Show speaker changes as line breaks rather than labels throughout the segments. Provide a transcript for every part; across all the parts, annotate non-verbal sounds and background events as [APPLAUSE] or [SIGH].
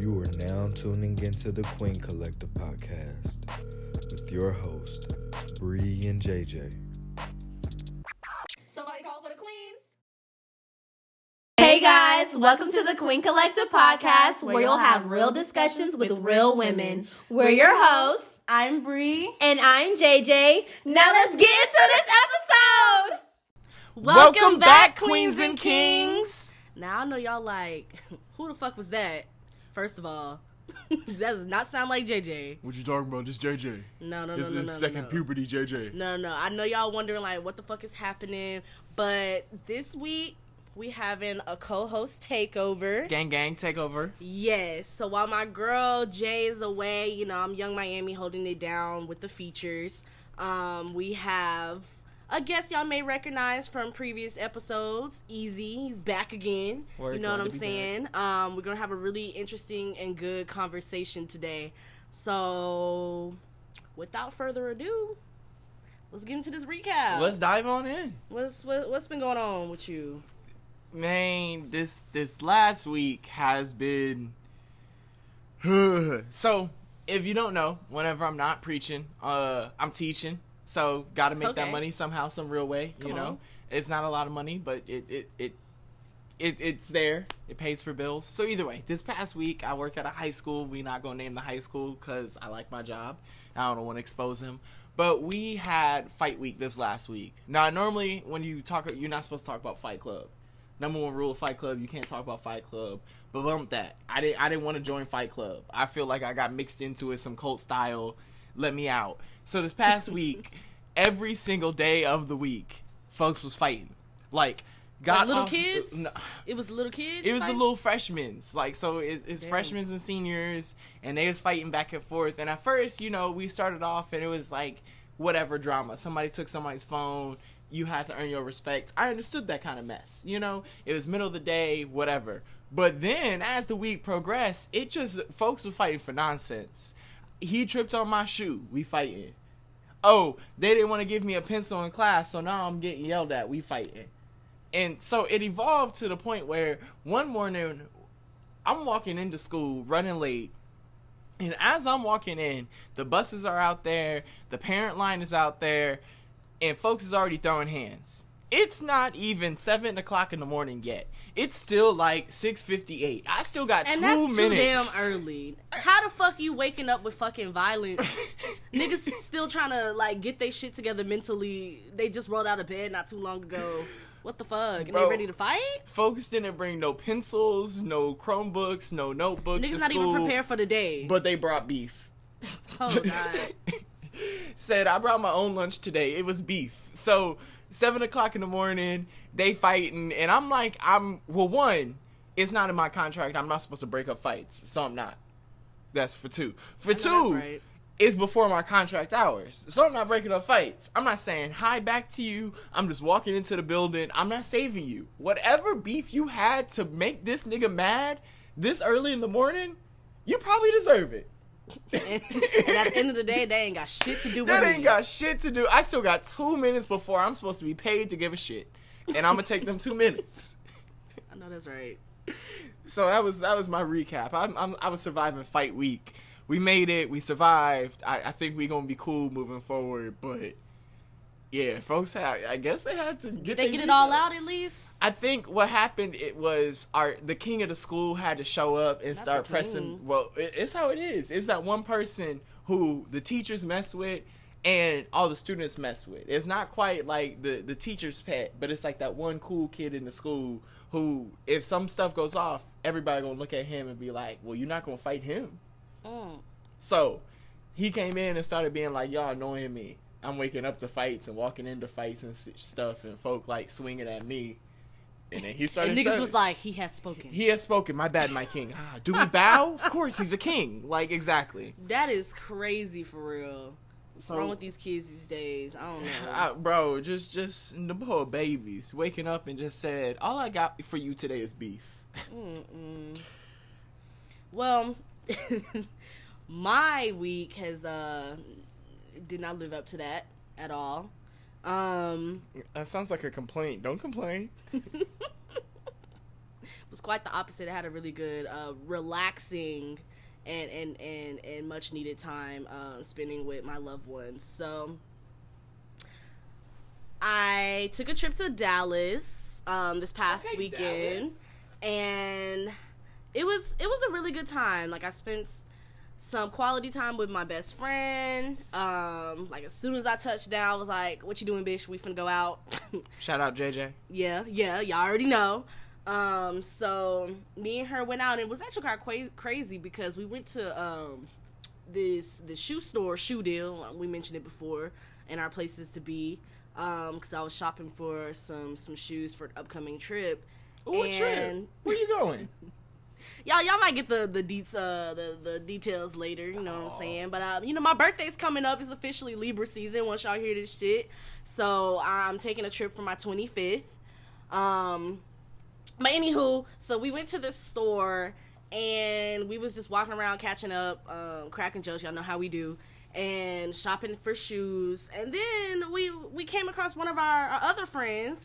You are now tuning into the Queen Collective podcast with your host, Bre and JJ.
Somebody call for the queens.
Hey guys, welcome to the Queen Collective podcast where you'll have real discussions with real women. We're your hosts,
I'm Bre.
and I'm JJ. Now let's get into this episode.
Welcome, back, Queens and Kings. Now I know y'all like, [LAUGHS] who the fuck was that? First of all, [LAUGHS] that does not sound like JJ.
What you talking about? This JJ.
No, no, no,
This
no,
is
no,
second
no.
puberty JJ.
No, no, no. I know y'all wondering like what the fuck is happening, but this week we having a co-host takeover.
Gang gang takeover.
Yes. So while my girl Jay is away, you know, I'm Yung Miami holding it down with the features. Um, we have a guest y'all may recognize from previous episodes. EZ, he's back again. You know what I'm saying? Um, we're gonna have a really interesting and good conversation today. So, without further ado, let's get into this recap.
Let's dive on in.
what's what, what's been going on with you?
Man, this this last week has been [SIGHS] so if you don't know, whenever I'm not preaching, uh I'm teaching. So gotta make that money somehow, some real way.
Come
you know?
on.
It's not a lot of money, but it it, it it, it's there. It pays for bills. So either way, this past week I work at a high school. We not gonna name the high school because I like my job. I don't want to expose him. But we had fight week this last week. Now normally when you talk, you're not supposed to talk about Fight Club. Number one rule of Fight Club: you can't talk about Fight Club. But bump that. I didn't. I didn't want to join Fight Club. I feel like I got mixed into it, some cult style. Let me out. So this past week, every single day of the week, folks was fighting. Like got
Like little
off-
kids?
no,
It was little kids.
it was the little freshmen, like so. It's, it's
Damn.
freshmen and seniors, and they was fighting back and forth. And at first, you know, we started off, and it was like whatever drama. Somebody took somebody's phone. You had to earn your respect. I understood that kind of mess. You know, it was middle of the day, whatever. But then, as the week progressed, it just folks were fighting for nonsense. He tripped on my shoe. We fighting. Oh, they didn't want to give me a pencil in class, so now I'm getting yelled at. We fighting. And so it evolved to the point where one morning I'm walking into school running late. And as I'm walking in, the buses are out there, the parent line is out there, and folks is already throwing hands. It's not even seven o'clock in the morning yet. It's still like six fifty eight. I still got
And
two
that's
minutes.
too damn early. How the fuck you waking up with fucking violence? [LAUGHS] Niggas still trying to like get their shit together mentally. They just rolled out of bed not too long ago. What the fuck?
Bro.
they ready to fight?
Folks didn't bring no pencils, no Chromebooks, no notebooks.
Niggas not
school,
even prepared for the day.
But they brought beef.
oh [LAUGHS] god.
said I brought my own lunch today. It was beef. So seven o'clock in the morning, they fighting, and I'm like, I'm well. One, it's not in my contract. I'm not supposed to break up fights, so I'm not. That's for two. For two,
right.
it's before my contract hours, so I'm not breaking up fights. I'm not saying hi back to you. I'm just walking into the building. I'm not saving you. Whatever beef you had to make this nigga mad this early in the morning, you probably deserve it.
and, and at the end of the day, they ain't got shit to do with
That
me.
ain't got shit to do. I still got two minutes before I'm supposed to be paid to give a shit, and I'm gonna take them two minutes.
I know that's right.
So that was that was my recap. I'm, I'm I was surviving fight week. We made it. We survived. I, I think we're gonna be cool moving forward. But yeah, folks, had, I guess they had to get
They get it all out at least.
I think what happened it was our the king of the school had to show up and
Not
start pressing. Well, it, it's how it is. It's that one person who the teachers mess with and all the students mess with. It's not quite like the the teacher's pet, but it's like that one cool kid in the school who, if some stuff goes off, everybody gonna look at him and be like, "Well, you're not gonna fight him."
Mm.
So he came in and started being like, "Y'all annoying me. I'm waking up to fights and walking into fights and stuff, and folk like swinging at me." And then he [LAUGHS] started.
And niggas was like, he has spoken.
"He has spoken. My bad, my king. Ah, do we bow? of course, he's a king. Like exactly.
that is crazy for real. What's
So-
wrong with these kids these days? I don't know.
Uh, bro, just just the poor babies waking up and just said, "All I got for you today is beef."
Well, [LAUGHS] my week has uh did not live up to that at all. Um,
That sounds like a complaint. Don't complain. [LAUGHS]
It was quite the opposite. I had a really good, uh, relaxing, and and and and much needed time uh, spending with my loved ones. So I took a trip to Dallas um, this past
Okay,
weekend,
Dallas.
and it was it was a really good time. Like I spent some quality time with my best friend. Um, like as soon as I touched down, I was like, "What you doing, bitch? We finna go out." [LAUGHS]
Shout out JJ.
yeah, yeah, y'all already know. Um, so me and her went out, and it was actually kind of qua- crazy because we went to um this the shoe store, shoe deal. We mentioned it before, and our places to be. Um, because I was shopping for some some shoes for an upcoming trip.
Ooh, what trip?
And-
Where you going? [LAUGHS]
y'all y'all might get the the deets uh the the details later you know what i'm saying but um you know my birthday's coming up it's officially libra season once y'all hear this shit so i'm taking a trip for my 25th um but anywho so we went to this store and we was just walking around catching up um cracking jokes y'all know how we do and shopping for shoes and then we we came across one of our, our other friends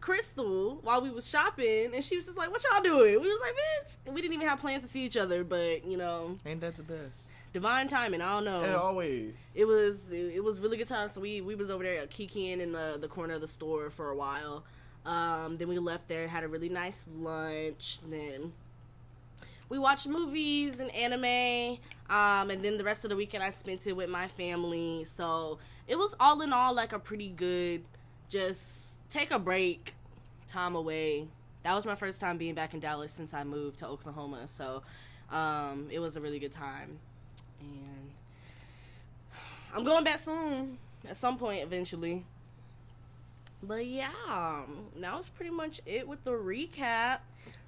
Crystal while we was shopping, and she was just like, "What y'all doing?" We was like, "Bitch," and we didn't even have plans to see each other, but you know,
Ain't that the best?
divine timing. I don't know.
Yeah, always.
It was it, it was really good time. So we we was over there kikiing in the the corner of the store for a while. Um, then we left there, had a really nice lunch. Then we watched movies and anime. Um, and then the rest of the weekend I spent it with my family. So it was all in all like a pretty good, just take a break, time away. That was my first time being back in Dallas since I moved to Oklahoma. So um, it was a really good time. And I'm going back soon at some point eventually. But yeah, that was pretty much it with the recap.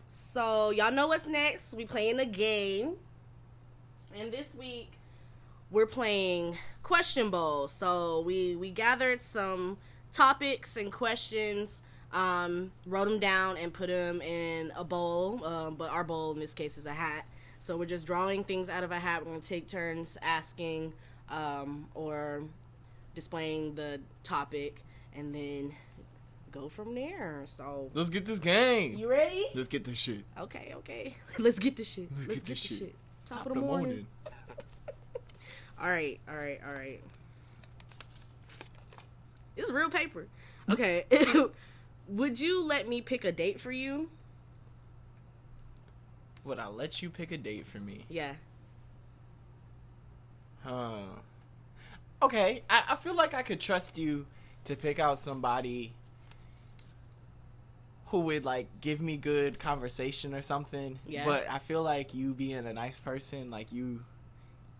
So y'all know what's next. We playing a game. And this week we're playing question bowl. So we we gathered some topics and questions, um, wrote them down and put them in a bowl. Um, but our bowl in this case is a hat. So we're just drawing things out of a hat. We're gonna take turns asking um, or displaying the topic, and then go from there. So
Let's get this game.
you ready?
Let's get this shit.
Okay, okay. [LAUGHS] Let's get this shit.
Let's
Let's,
get
get,
this
this
shit.
shit. Top, of the morning.
morning. [LAUGHS]
All right, all right, all right. It's real paper. Okay. [LAUGHS] Would you let me pick a date for you?
Would I let you pick a date for me?
Yeah.
Huh. Okay, I, I feel like I could trust you to pick out somebody who would like give me good conversation or something.
Yeah.
But I feel like you being a nice person, like you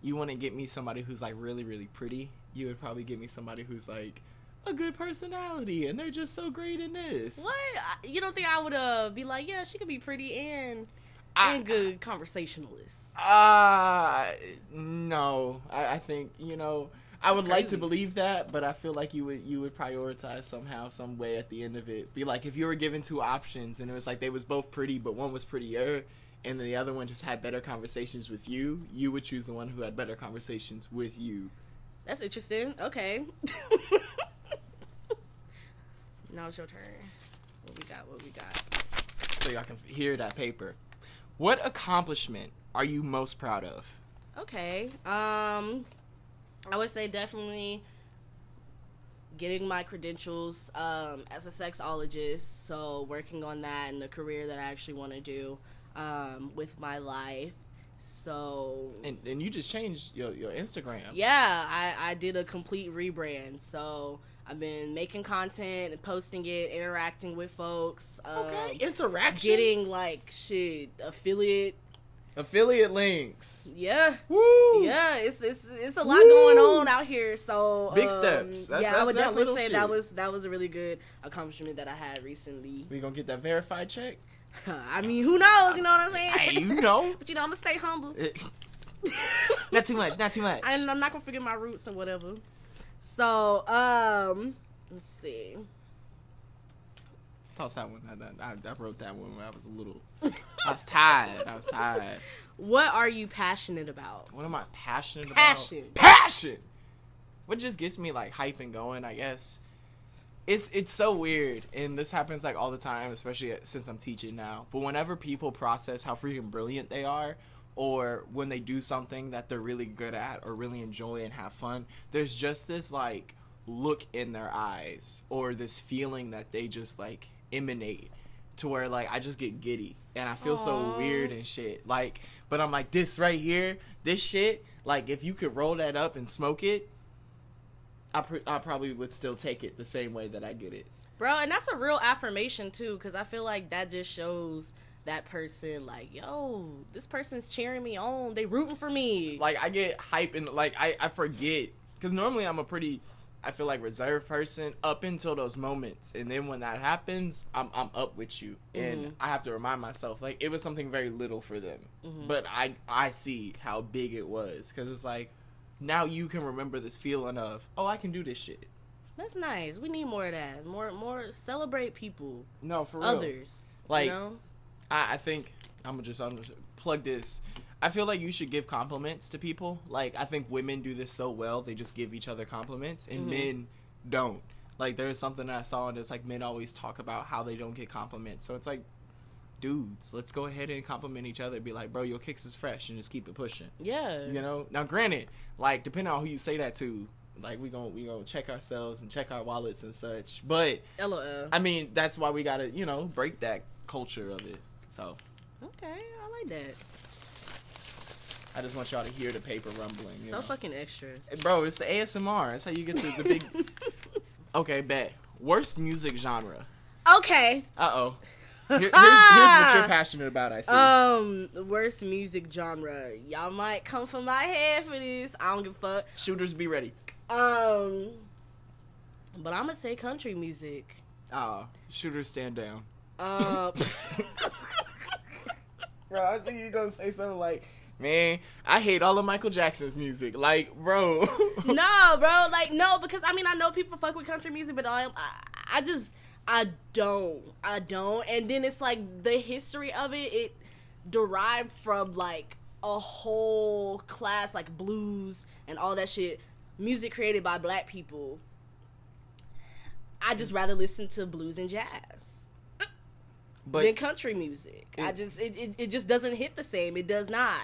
you want to get me somebody who's like really really pretty. You would probably get me somebody who's like a good personality and they're just so great in this.
What? You don't think I would uh be like, yeah, she could be pretty and
I-
and good conversationalist?
Uh no. I, I think you know I would like to believe that, but I feel like you would you would prioritize somehow, some way at the end of it. Be like if you were given two options and it was like they was both pretty, but one was prettier, and the other one just had better conversations with you. You would choose the one who had better conversations with you.
That's interesting. Okay. [LAUGHS] now it's your turn. What we got? What we got?
So y'all can hear that paper. What accomplishment are you most proud of?
Okay. Um I would say definitely getting my credentials um as a sexologist, so working on that and the career that I actually want to do um with my life. So
And and you just changed your your Instagram.
yeah, I I did a complete rebrand. So I've been making content and posting it, interacting with folks, um,
Okay. Interactions.
getting like shit affiliate.
Affiliate links.
Yeah,
Woo.
Yeah, it's it's it's a lot
Woo!
going on out here. So
Big
um,
steps. That's-
yeah, I would definitely say
shit.
that was that was a really good accomplishment that I had recently.
We gonna get that verified check? [LAUGHS]
I mean, who knows? You know what I'm saying?
Hey, you know. [LAUGHS]
but you know, I'm gonna stay humble. [LAUGHS]
not too much. Not too much.
and I'm not gonna forget my roots or whatever. So, um, let's see.
Toss that one. I, I, I wrote that one when I was a little. I was tired. I was tired. [LAUGHS]
What are you passionate about?
What am I passionate about?
Passion.
Passion. What just gets me like hype and going? I guess. it's it's so weird, and this happens like all the time, especially since I'm teaching now. But whenever people process how freaking brilliant they are, or when they do something that they're really good at or really enjoy and have fun, there's just this like look in their eyes or this feeling that they just like emanate to where like I just get giddy and I feel so weird and shit. Like, but I'm like this right here, this shit. Like, if you could roll that up and smoke it, I pr- I probably would still take it the same way that I get it.
Bro, and that's a real affirmation too, because I feel like that just shows that person, like, yo, this person's cheering me on. They rooting for me.
Like, I get hype and like I I forget because normally I'm a pretty I feel like reserved person up until those moments, and then when that happens, I'm I'm up with you, and mm-hmm. I have to remind myself like it was something very little for them, mm-hmm. but I I see how big it was because it's like now you can remember this feeling of oh I can do this shit.
That's nice. We need more of that. More, more celebrate people,
No, for real.
others.
Like-
you know?
I, I think I'm gonna just I'm gonna plug this. I feel like you should give compliments to people. Like I think women do this so well; they just give each other compliments, and mm-hmm. men don't. Like there's something that I saw, and it's like men always talk about how they don't get compliments. So it's like, dudes, let's go ahead and compliment each other. Be like, bro, your kicks is fresh, and just keep it pushing.
yeah.
You know. Now, granted, like depending on who you say that to, like we gonna we gonna check ourselves and check our wallets and such. But
LOL.
I mean, that's why we gotta you know break that culture of it. So.
okay, I like that.
I just want y'all to hear the paper rumbling.
So
know?
fucking extra.
Bro, it's the ASMR. That's how you get to the big. [LAUGHS] okay, bet. Worst music genre.
Okay.
Uh oh. Here, here's, here's what you're passionate about. I see.
Um, the worst music genre. Y'all might come for my head for this. I don't give a fuck.
Shooters, be ready.
Um, but I'm gonna say country music.
Ah, shooters, stand down.
Um, [LAUGHS]
Bro, I was thinking you gonna say something like, "Man, I hate all of Michael Jackson's music." Like, bro. [LAUGHS]
no, bro. Like, no, because I mean, I know people fuck with country music, but I, I, I just, I don't, I don't. And then it's like the history of it. It derived from like a whole class, like blues and all that shit. Music created by black people. I just rather listen to blues and jazz.
but
than country music. I just it, it, it just doesn't hit the same. It does not.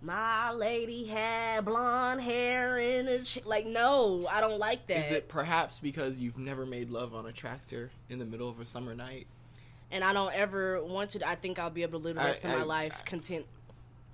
My lady had blonde hair and a ch- like no, I don't like that.
is it perhaps because you've never made love on a tractor in the middle of a summer night?
and I don't ever want to. I think I'll be able to live the
I-
rest of
I-
my life content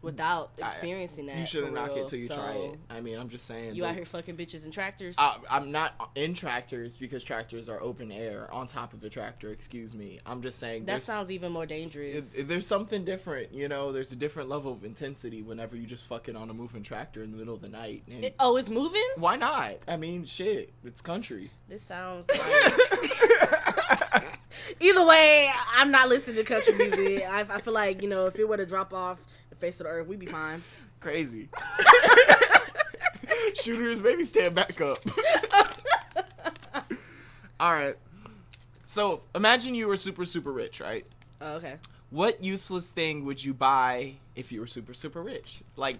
without
I-
experiencing that.
You shouldn't knock
real.
it till you
So,
try it. I mean, I'm just saying.
You
the-
out here fucking bitches and tractors?
I, I'm not in tractors because tractors are open air on top of the tractor. Excuse me. I'm just saying.
that sounds even more dangerous.
if there's something different. You know, there's a different level of intensity whenever you just fucking on a moving tractor in the middle of the night. And
It- oh, it's moving.
why not? I mean, shit, it's country.
This sounds like. [LAUGHS] Either way, I'm not listening to country music. I, I feel like you know, if it were to drop off face of the earth, we'd be fine. [LAUGHS]
Crazy. [LAUGHS] Shooters, maybe stand back up. [LAUGHS] All right. So imagine you were super, super rich, right?
Oh, okay.
what useless thing would you buy if you were super super rich like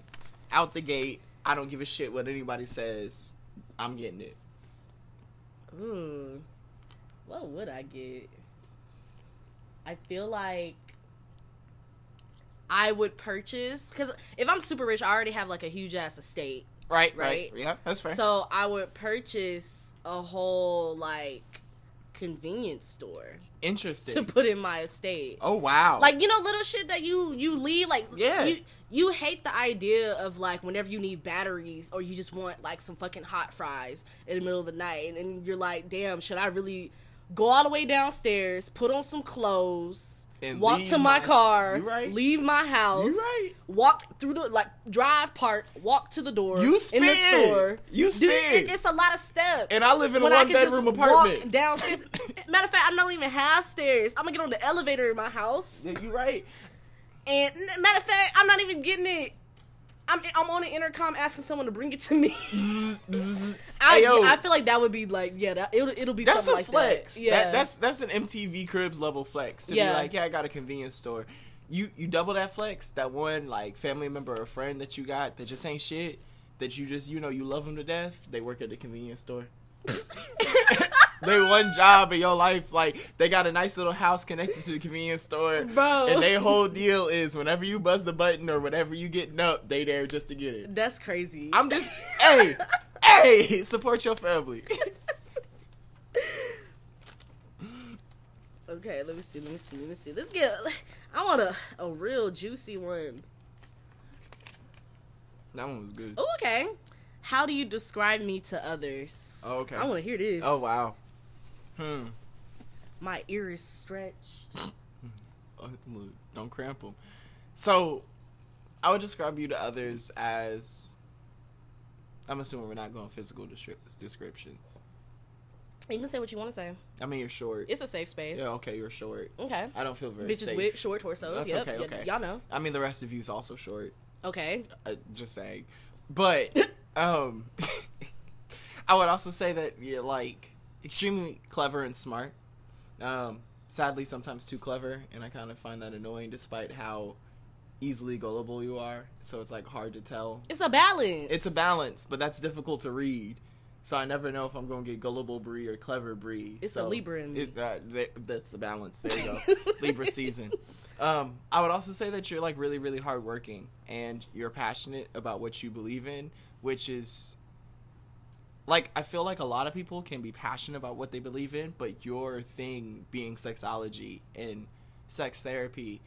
out the gate i don't give a shit what anybody says i'm getting it
Ooh, what would I get? I feel like I would purchase because if I'm super rich, I already have like a huge ass estate.
right
Right.
yeah that's fair
So I would purchase a whole like convenience store
interesting
to put in my estate.
oh wow
Like you know, little shit that you you leave like
Yeah.
You, you hate the idea of like whenever you need batteries or you just want like some fucking hot fries in the middle of the night and, and you're like, damn, should I really go all the way downstairs, put on some clothes,
And
walk to my,
my-
car,
right.
leave my house,
right.
walk through the like drive park, walk to the door
You
in the store.
You
Dude, it- it's a lot of steps.
And I live in a
When I could just
one-bedroom
walk
apartment.
downstairs. [LAUGHS] Matter of fact, I don't even have stairs. I'm gonna get on the elevator in my house.
yeah, you right
And matter of fact, I'm not even getting it. I'm I'm on an intercom asking someone to bring it to me. [LAUGHS] I,
Hey.
I feel like that would be like yeah, that, it'll it'll be
that's a
like
flex
that. Yeah,
That- that's that's an mtv cribs level flex to
Yeah.
be like yeah i got a convenience store you you double that flex that one like family member or friend that you got that just ain't shit that you just you know you love them to death they work at the convenience store [LAUGHS] [LAUGHS] they one job in your life, like they got a nice little house connected to the convenience store,
Bro.
And their whole deal is whenever you buzz the button or whenever you getting up, they there just to get it.
That's crazy.
I'm just, hey, hey, support your family. [LAUGHS]
okay, let me see, let me see, let me see. Let's get. I want a a real juicy one.
That one was good.
Oh, okay. How do you describe me to others?
Oh, okay.
I want to hear this.
Oh wow. Hmm.
My ear is stretched. [LAUGHS]
Oh, look, don't cramp them. So, I would describe you to others as. I'm assuming we're not going physical descri- descriptions.
You can say what you want to say.
I mean, you're short.
It's a safe space.
yeah, okay, you're short.
Okay.
I don't feel very
Bitches
safe.
with short torsos.
That's
yep.
okay,
y-
okay.
y'all know.
I mean, the rest of you's also short.
Okay.
Uh, just saying. But [LAUGHS] um, [LAUGHS] I would also say that you're like extremely clever and smart. Um, sadly, sometimes too clever, and I kind of find that annoying, despite how easily gullible you are. So it's like hard to tell.
It's a balance.
It's a balance, but that's difficult to read. So I never know if I'm going to get gullible Bre or clever Bre.
It's
so
a Libra in me.
It, uh, th- that's the balance. There you go. [LAUGHS] Libra season. Um, I would also say that you're like really, really hardworking and you're passionate about what you believe in, which is like I feel like a lot of people can be passionate about what they believe in, but your thing being sexology and sex therapy,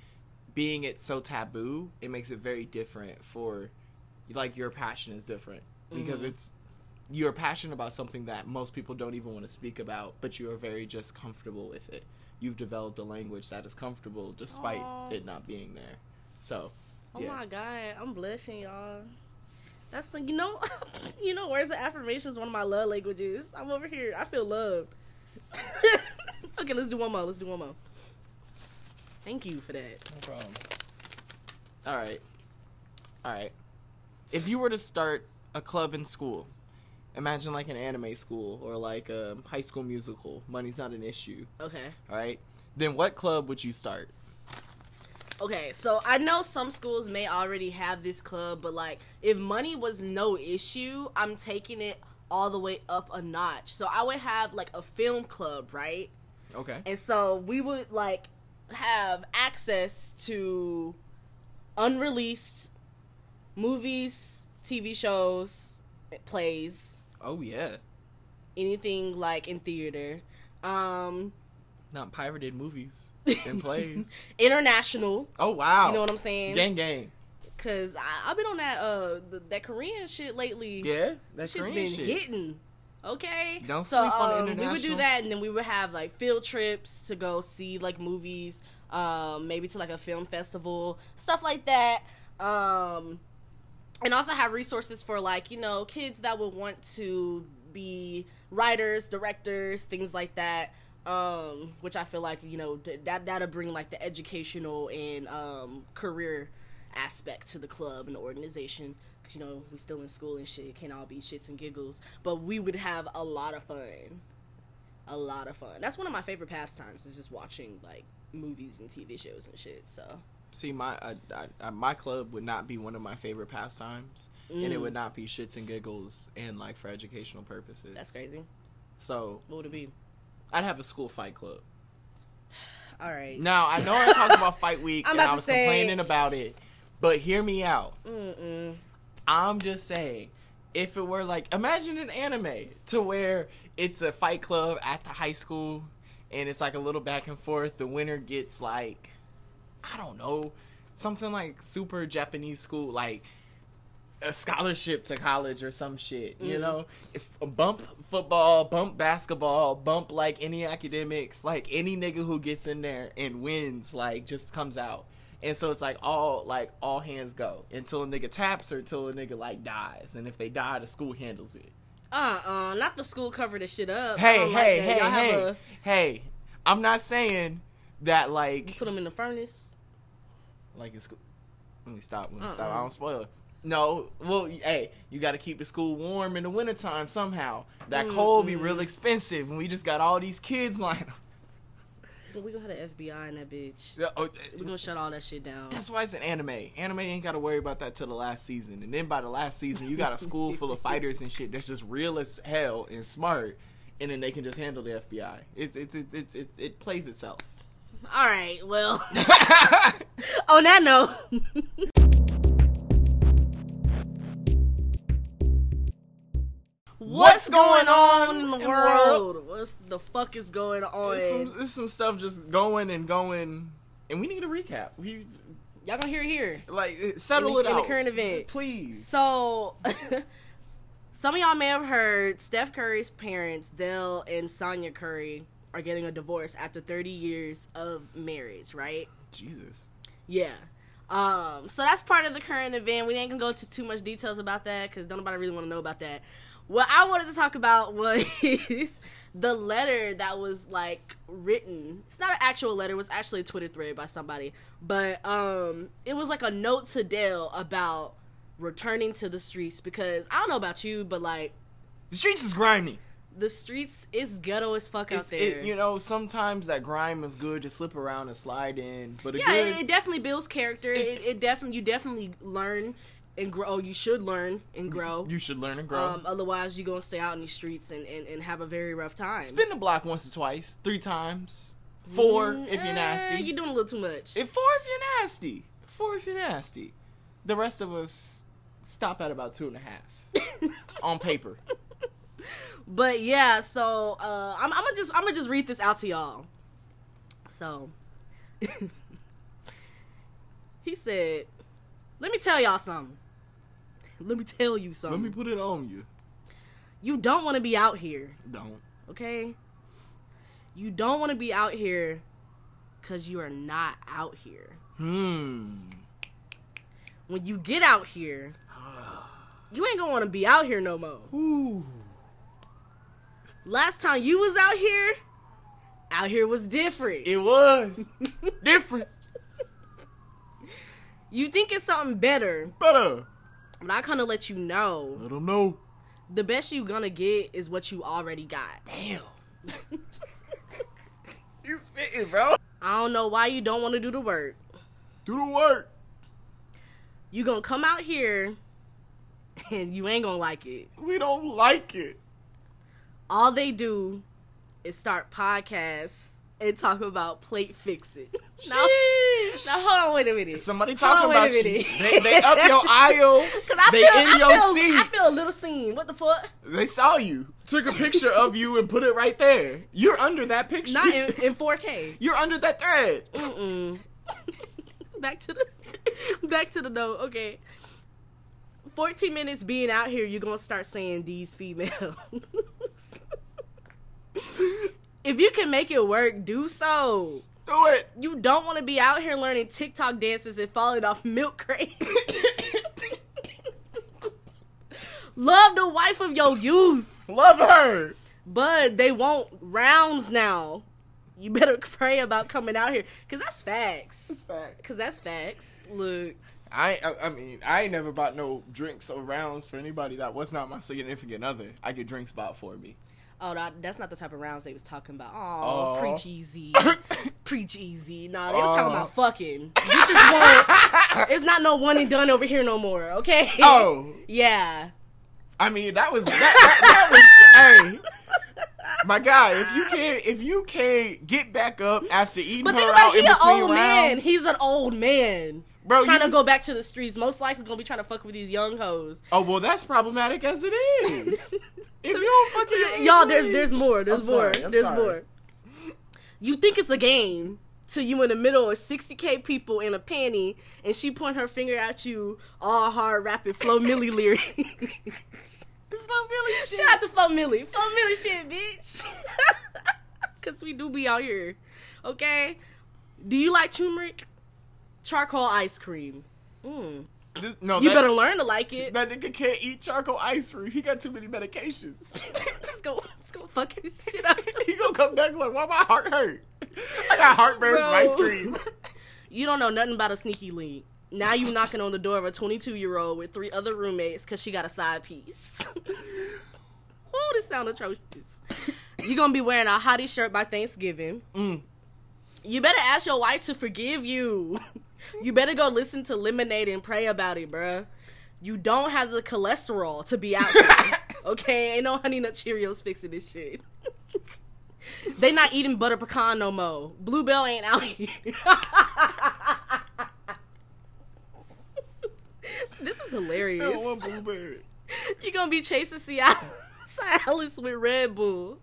being it so taboo, it makes it very different for like your passion is different because mm-hmm. it's you're passionate about something that most people don't even want to speak about, but you are very just comfortable with it. You've developed a language that is comfortable despite
Aw.
it not being there. So,
Oh
yeah.
my god, I'm blushing, y'all. That's the you know, [LAUGHS] you know, words of affirmation is one of my love languages. I'm over here. I feel loved. [LAUGHS] okay, let's do one more. Let's do one more. Thank you for that.
No problem. All right. All right. If you were to start a club in school, imagine like an anime school or like a high school musical, money's not an issue,
Okay.
all right? Then what club would you start?
Okay, so I know some schools may already have this club, but like if money was no issue, I'm taking it all the way up a notch. So I would have like a film club, right?
Okay.
And so we would like have access to unreleased movies, TV shows, plays,
Oh yeah.
anything like in theater. Um
Not pirated movies and plays. [LAUGHS]
international,
Oh wow.
you know what I'm saying?
Gang gang.
Cause I, I've been on that uh the, that Korean shit lately.
Yeah. that
shit's
Korean
been
shit.
hitting. Okay.
Don't
so,
sleep on
um, We would do that, and then we would have like field trips to go see like movies, um, maybe to like a film festival, stuff like that. Um, and also have resources for like you know kids that would want to be writers, directors, things like that. Um, which I feel like you know th- that that'll bring like the educational and um, career aspect to the club and the organization. 'Cause, you know we still in school and shit. It can't all be shits and giggles, but we would have a lot of fun. A lot of fun. That's one of my favorite pastimes is just watching like movies and TV shows and shit. So
See, my I, I, my club would not be one of my favorite pastimes, and it
Mm.
would not be shits and giggles and like for educational purposes.
that's crazy.
So
What would it be?
I'd have a school fight club.
All right.
Now I know I talked about [LAUGHS] fight week and I was
say-
complaining about it, but hear me out.
Mm-mm.
I'm just saying, if it were like, imagine an anime to where it's a fight club at the high school, and it's like a little back and forth. The winner gets like, I don't know, something like super Japanese school, like a scholarship to college or some shit. You
Mhm.
know, if bump football, bump basketball, bump like any academics, like any nigga who gets in there and wins, like just comes out. And so it's like all like all hands go until a nigga taps or until a nigga like dies. And if they die, the school handles it.
Uh uh not the school cover the shit up. I
Hey,
like
hey, hey,
Y'all
hey,
a-
hey! I'm not saying that like you
put them in the furnace.
like school. Let me stop. Let me stop.
Uh-uh.
I don't spoil it. No, well, hey, you got to keep the school warm in the wintertime somehow. That mm, coal be real mm. expensive, and we just got all these kids lined up.
But we gonna have the FBI in that bitch.
Yeah, oh,
We gonna shut all that shit down.
That's why it's an anime. Anime ain't got to worry about that till the last season, and then by the last season, you got a school full of fighters and shit that's just real as hell and smart, and then they can just handle the FBI. It's it's it it, it, it plays itself.
All right. Well, [LAUGHS] [LAUGHS] on that note. [LAUGHS] What's going on in the world? What's the fuck is going on?
There's some, there's some stuff just going and going, and we need a recap. We
Y'all gonna hear it here.
like settle
In the-
it
in the current event.
please.
So, [LAUGHS] some of y'all may have heard Steph Curry's parents, Dell and Sonya Curry, are getting a divorce after 30 years of marriage, right?
Jesus.
Yeah. Um, so that's part of the current event. We ain't gonna go into too much details about that because don't nobody really want to know about that. What I wanted to talk about was [LAUGHS] the letter that was like written. It's not an actual letter; it was actually a Twitter thread by somebody. But um, it was like a note to Dale about returning to the streets because I don't know about you, but like
The streets is grimy.
the streets is ghetto as fuck out there.
it, you know, sometimes that grime is good to slip around and slide in, but
yeah,
good,
it, it definitely builds character. It, it definitely you definitely learn and grow. Oh, you should learn and grow.
you should learn and grow.
Um, otherwise, you're gonna stay out in these streets and, and, and have a very rough time.
Spin the block once or twice, three times, four
Mm,
if you're
eh,
nasty.
You're doing a little too much.
If four if you're nasty. Four if you're nasty. The rest of us stop at about two and a half. [LAUGHS] on paper.
but yeah, so uh, I'm, I'm gonna just I'm gonna just read this out to y'all. So [LAUGHS] he said, "Let me tell y'all something. Let me tell you something.
Let me put it on you.
you don't want to be out here."
Don't.
okay? You don't want to be out here because you are not out here.
Hmm.
When you get out here, [SIGHS] you ain't gonna want to be out here no more.
Ooh.
Last time you was out here, out here was different.
It was [LAUGHS] different.
you think it's something better,
Better.
But I kind of let you know
Let them know.
the best you gonna get is what you already got.
Damn. [LAUGHS] you spitting, bro.
I don't know why you don't want to do the work.
Do the work.
You gonna come out here and you ain't gonna like it.
We don't like it.
all they do is start podcasts and talk about plate fixing. [LAUGHS] now,
Sheesh.
now hold on, wait a minute.
Somebody talking
on,
about you. They, they up your [LAUGHS] aisle.
'Cause I
They
feel,
in
I
your
feel,
seat.
I feel a little seen. What the fuck?
They saw you. Took a picture of you and put it right there. You're under that picture.
Not in, in 4K. [LAUGHS]
You're under that thread.
Mm-mm. back to the back to the note. Okay. 14 minutes being out here, you're gonna start saying these females. If you can make it work, do so.
Do it.
You don't want to be out here learning TikTok dances and falling off [LAUGHS] milk crates. Love the wife of your youth,
Love her.
but they want rounds now. You better [LAUGHS] pray about coming out here, cause that's facts. Facts. Cause that's facts. Look,
I, I I mean I ain't never bought no drinks or rounds for anybody that was not my significant other. I get drinks bought for me.
Oh, that, that's not the type of rounds they was talking about. Oh, preach EZ, [COUGHS] preach EZ. Nah, they was talking about fucking. Bitches won't. [LAUGHS] It's not no one and done over here no more. Okay.
Oh,
yeah.
I mean that was that, that, that was hey. My guy, if you can't if you can't get back up after eating
But
her out in
an
between
old
rounds,
man. He's an old man.
Bro,
trying
you-
to go back to the streets. Most likely gonna be trying to fuck with these young hoes.
Oh well, that's problematic as it is. [LAUGHS] if you don't fucking your
y'all, there's there's more. There's
I'm
more.
sorry,
there's
sorry.
more. You think it's a game till you in the middle of 60k people in a panty and she point her finger at you all hard rapping Flo Milli [LAUGHS] lyrics. Shout out to Flo Milli. Flo Milli shit, bitch. [LAUGHS] Cause we do be out here. Okay? Do you like turmeric? Charcoal ice cream. Mm.
This- no,
You
that,
better learn to like it.
That nigga can't eat charcoal ice cream. He got too many medications. [LAUGHS]
let's go. Let's go fuck his shit up. [LAUGHS]
he gonna come back like, why my heart hurt? I got heartburn from ice cream. [LAUGHS]
You don't know nothing about a sneaky link. Now you knocking on the door of a 22 year old with three other roommates because she got a side piece. oh, this sound atrocious. You gonna be wearing a hottie shirt by Thanksgiving.
Mm.
You better ask your wife to forgive you. You better go listen to Lemonade and pray about it, bruh. You don't have the cholesterol to be out here. [LAUGHS] okay? Ain't no honey nut Cheerios fixing this shit. [LAUGHS] they not eating butter pecan no more. Bluebell ain't out here. [LAUGHS] this is hilarious.
blueberry.
You're gonna be chasing Seattle Silas with Red Bull.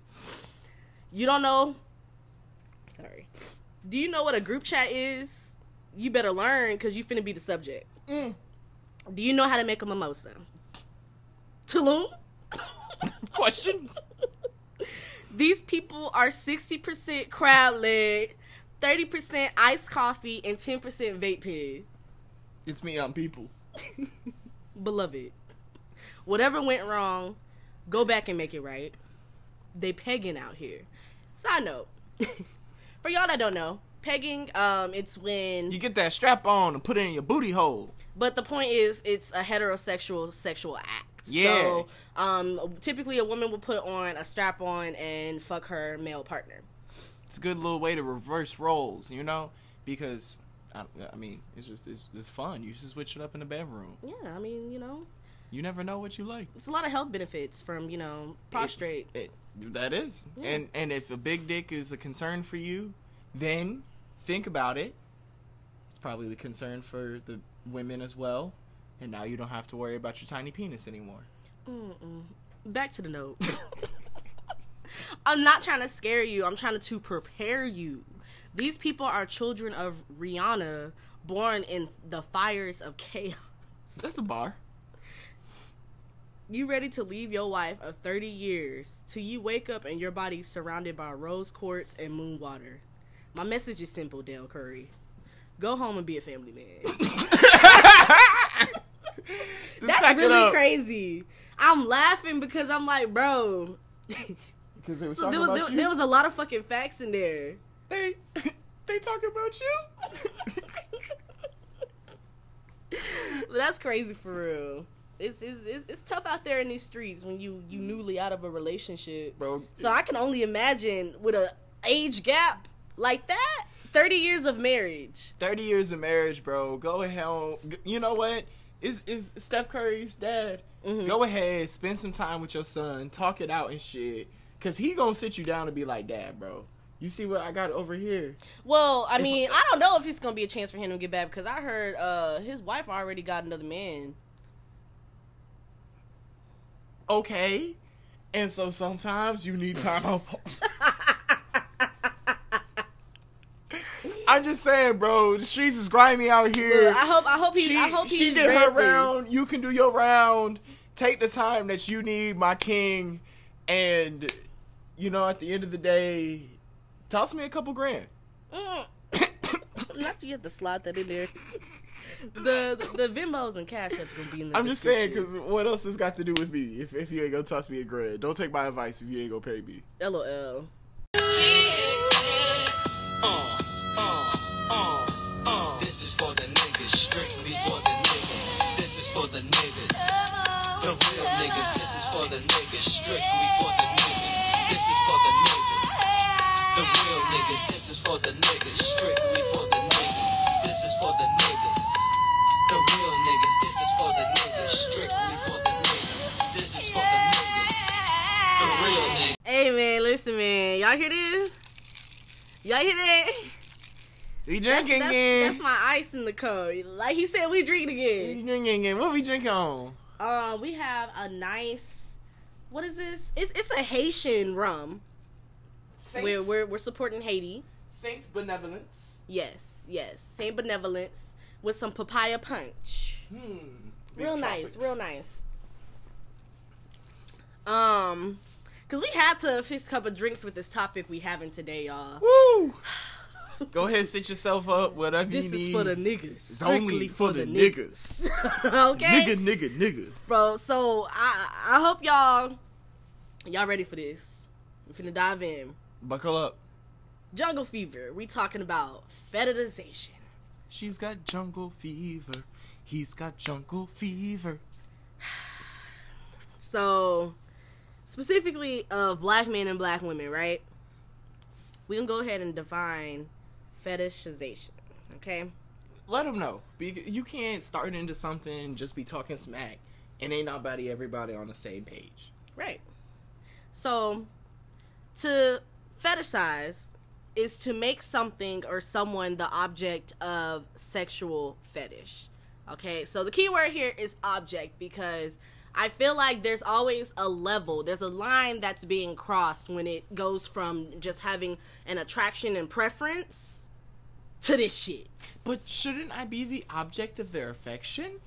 You don't know? Sorry. Do you know what a group chat is? You better learn because you finna be the subject.
Mm.
Do you know how to make a mimosa? Tulum? [LAUGHS]
Questions? [LAUGHS]
These people are 60% crab leg, 30% iced coffee, and 10% vape pen.
It's me on people. [LAUGHS]
Beloved. Whatever went wrong, go back and make it right. They pegging out here. Side note. For y'all that don't know, pegging, um, it's when
You get that strap on and put it in your booty hole.
But the point is, it's a heterosexual sexual act.
Yeah.
So, um, typically a woman will put on a strap on and fuck her male partner.
It's a good little way to reverse roles, you know? Because, I, I mean, it's just, it's, it's fun. You should switch it up in the bedroom.
Yeah, I mean, you know,
You never know what you like.
it's a lot of health benefits from you know prostrate.
It, that is.
Yeah.
And and if a big dick is a concern for you, then think about it. It's probably a concern for the women as well. And now you don't have to worry about your tiny penis anymore.
Mm-mm. Back to the note. [LAUGHS] I'm not trying to scare you. I'm trying to prepare you. These people are children of Rihanna, born in the fires of chaos.
That's a bar.
You ready to leave your wife of 30 years till you wake up and your body's surrounded by rose quartz and moon water. My message is simple, Dale Curry. Go home and be a family man. [LAUGHS] [LAUGHS] That's really crazy. I'm laughing because I'm like, bro.
Because they were [LAUGHS]
So
talking
there was,
about
there,
you.
there was a lot of fucking facts in there.
they, they talking about you.
But that's crazy for real. It's, it's, it's, it's tough out there in these streets when you you newly out of a relationship.
Bro,
So I can only imagine with a age gap like that, 30 years of marriage.
30 years of marriage, bro. Go ahead. You know what? Is is Steph Curry's dad?
Mhm.
Go ahead, spend some time with your son, talk it out and shit. Cause he gonna sit you down and be like, Dad, bro. You see what I got over here?
Well, I mean, I don't know if it's gonna be a chance for him to get back because I heard uh his wife already got another man.
Okay. And so sometimes you need time [LAUGHS] out. I'm just saying, bro. The streets is grimy out here.
I hope I hope he
she,
I hope he
she did her
this.
round. You can do your round. Take the time that you need, my king. And you know, at the end of the day, toss me a couple grand.
Mm. [COUGHS] Not you have to slot that in there. The the, the Venmos and Cash App's gonna be in the
I'm just saying, because what else has got to do with me? If if you ain't gonna toss me a grand, don't take my advice if you ain't gonna pay me.
LOL.
Niggas, strictly for the niggas. This is for the niggas. The real niggas, this is for the niggas, strictly for the niggas. This is for the niggas. The real niggas, this is for the niggas, strictly for the niggas. This is for the niggas. The real niggas, this is for the niggas, strictly for the niggas. This is for the niggas. The real niggas.
Hey man, listen man, y'all hear this? Y'all hear that?
We
That's,
drinking
that's,
again.
that's my ice in the cup. Like he said, we drinking
We
again.
drinking again. What we drinking on?
Um, we have a nice. What is this? It's it's a Haitian rum. We're we're we're supporting Haiti.
Saint Benevolence.
Yes, yes. Saint Benevolence with some papaya punch.
Hmm. Big
real nice, real nice. Um, cause we had to fix a couple drinks with this topic we having today, y'all.
Woo! [SIGHS] [SIGHS] [SIGHS] Go ahead, sit yourself up. Whatever
This
you need.
This is for the niggas.
It's only
Strictly
for the niggas. [LAUGHS]
okay,
Nigga, nigga, nigga.
bro. So I I hope y'all y'all ready for this. We're finna dive in.
Buckle up.
Jungle fever. We talking about fetishization.
She's got jungle fever. He's got jungle fever. [SIGHS]
So specifically of black men and black women, right? We can go ahead and define fetishization. Okay.
Let them know. You can't start into something just be talking smack and ain't nobody everybody on the same page.
Right. So, To fetishize is to make something or someone the object of sexual fetish. Okay, so the key word here is object because I feel like there's always a level, there's a line that's being crossed when it goes from just having an attraction and preference to this shit.
But shouldn't I be the object of their affection?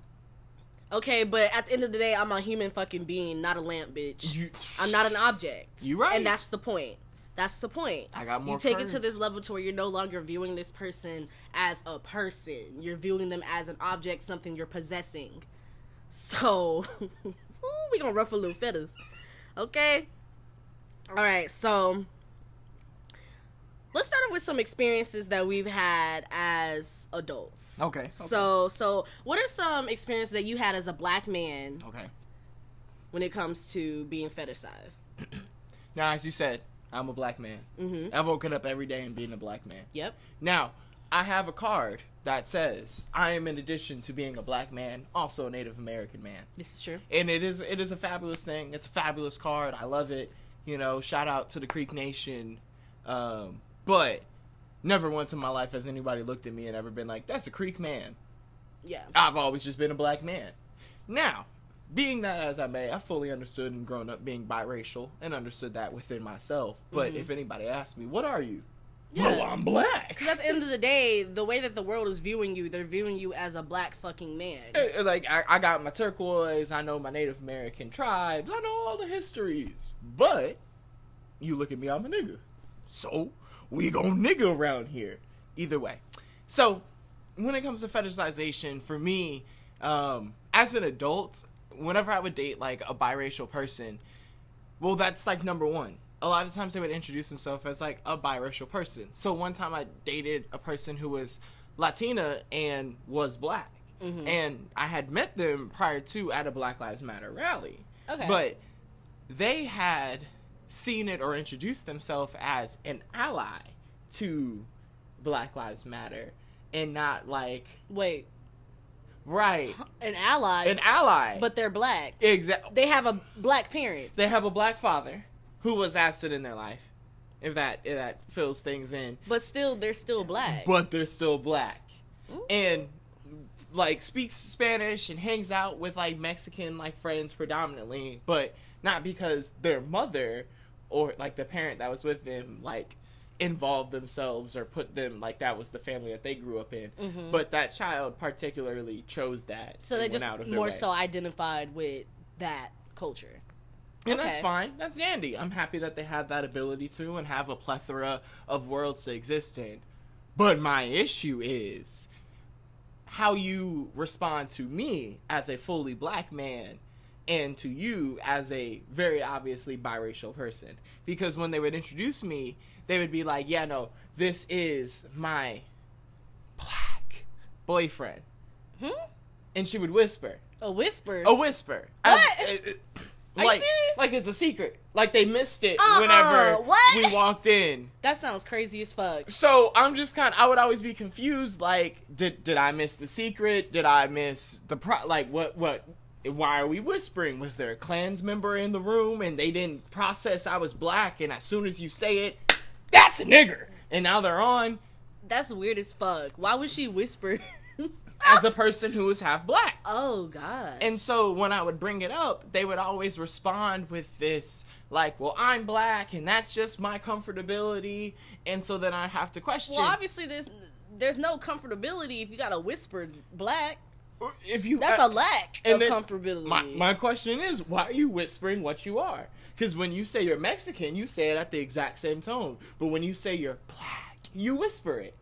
Okay, but at the end of the day, I'm a human fucking being, not a lamp, bitch.
You-
I'm not an object.
You right.
And that's the point. That's the point.
I got more
You take it to this level to where you're no longer viewing this person as a person. You're viewing them as an object, something you're possessing. So, [LAUGHS] ooh, we gonna ruffle little feathers. Okay? Alright, so let's start off with some experiences that we've had as adults.
Okay, okay.
So, so what are some experiences that you had as a black man
Okay.
when it comes to being fetishized? [CLEARS THROAT]
Now, as you said, I'm a black man. Mm-hmm. I've woken up every day and being a black man.
Yep.
Now, I have a card that says I am, in addition to being a black man, also a Native American man.
This is true.
and it is it is a fabulous thing. It's a fabulous card. I love it. You know, shout out to the Creek Nation. Um, but never once in my life has anybody looked at me and ever been like, "That's a Creek man."
Yeah.
I've always just been a black man. Now, being that as I may, I fully understood and grown up being biracial and understood that within myself. But if anybody asks me, "What are you?" Well, I'm black.
Because at the end of the day, the way that the world is viewing you, they're viewing you as a black fucking man.
Uh, like I, I got my turquoise, I know my Native American tribes, I know all the histories. But you look at me, I'm a nigga. So we gon' nigga around here. Either way. So when it comes to fetishization, for me, um, as an adult, whenever I would date like a biracial person, well, that's like number one. A lot of times they would introduce themselves as like a biracial person. So one time I dated a person who was Latina and was black. And I had met them prior to at a Black Lives Matter rally.
Okay.
But they had seen it or introduced themselves as an ally to Black Lives Matter and not like
Wait,
right.
An ally,
an ally.
But they're black.
exactly
They have a black parent.
they have a black father who was absent in their life if that if that fills things in.
But still, they're still black.
but they're still black. And like speaks spanish and hangs out with like mexican like friends predominantly but not because their mother or like the parent that was with them like involved themselves or put them like that was the family that they grew up in mm-hmm. but that child particularly chose that
so they just more
way.
so identified with that culture.
And that's fine. That's dandy. I'm happy that they have that ability to and have a plethora of worlds to exist in. But my issue is how you respond to me as a fully black man and to you as a very obviously biracial person. Because when they would introduce me, they would be like, yeah, no, this is my black boyfriend.
Hmm?
And she would whisper,
A whisper.
a whisper.
What?
Uh,
Are you
like,
serious?
Like it's a secret. Like they missed it
Uh-uh,
whenever
what?
we walked in.
that sounds crazy as fuck.
So I'm just kind. of I would always be confused. Like, did did I miss the secret? Did I miss the pro? Like, what what? Why are we whispering? Was there a Klans member in the room and they didn't process I was black? And as soon as you say it, that's a nigger. And now they're on
That's weird as fuck. Why would she whisper? [LAUGHS]
as a person who is half black.
oh god.
And so when I would bring it up, they would always respond with this, like, well, I'm black and that's just my comfortability. And so then I'd have to question
well, obviously there's there's no comfortability if you got a whispered black.
If you.
That's
uh,
a lack of comfortability.
My, my question is, why are you whispering what you are? Because when you say you're Mexican, you say it at the exact same tone. But when you say you're black, you whisper it.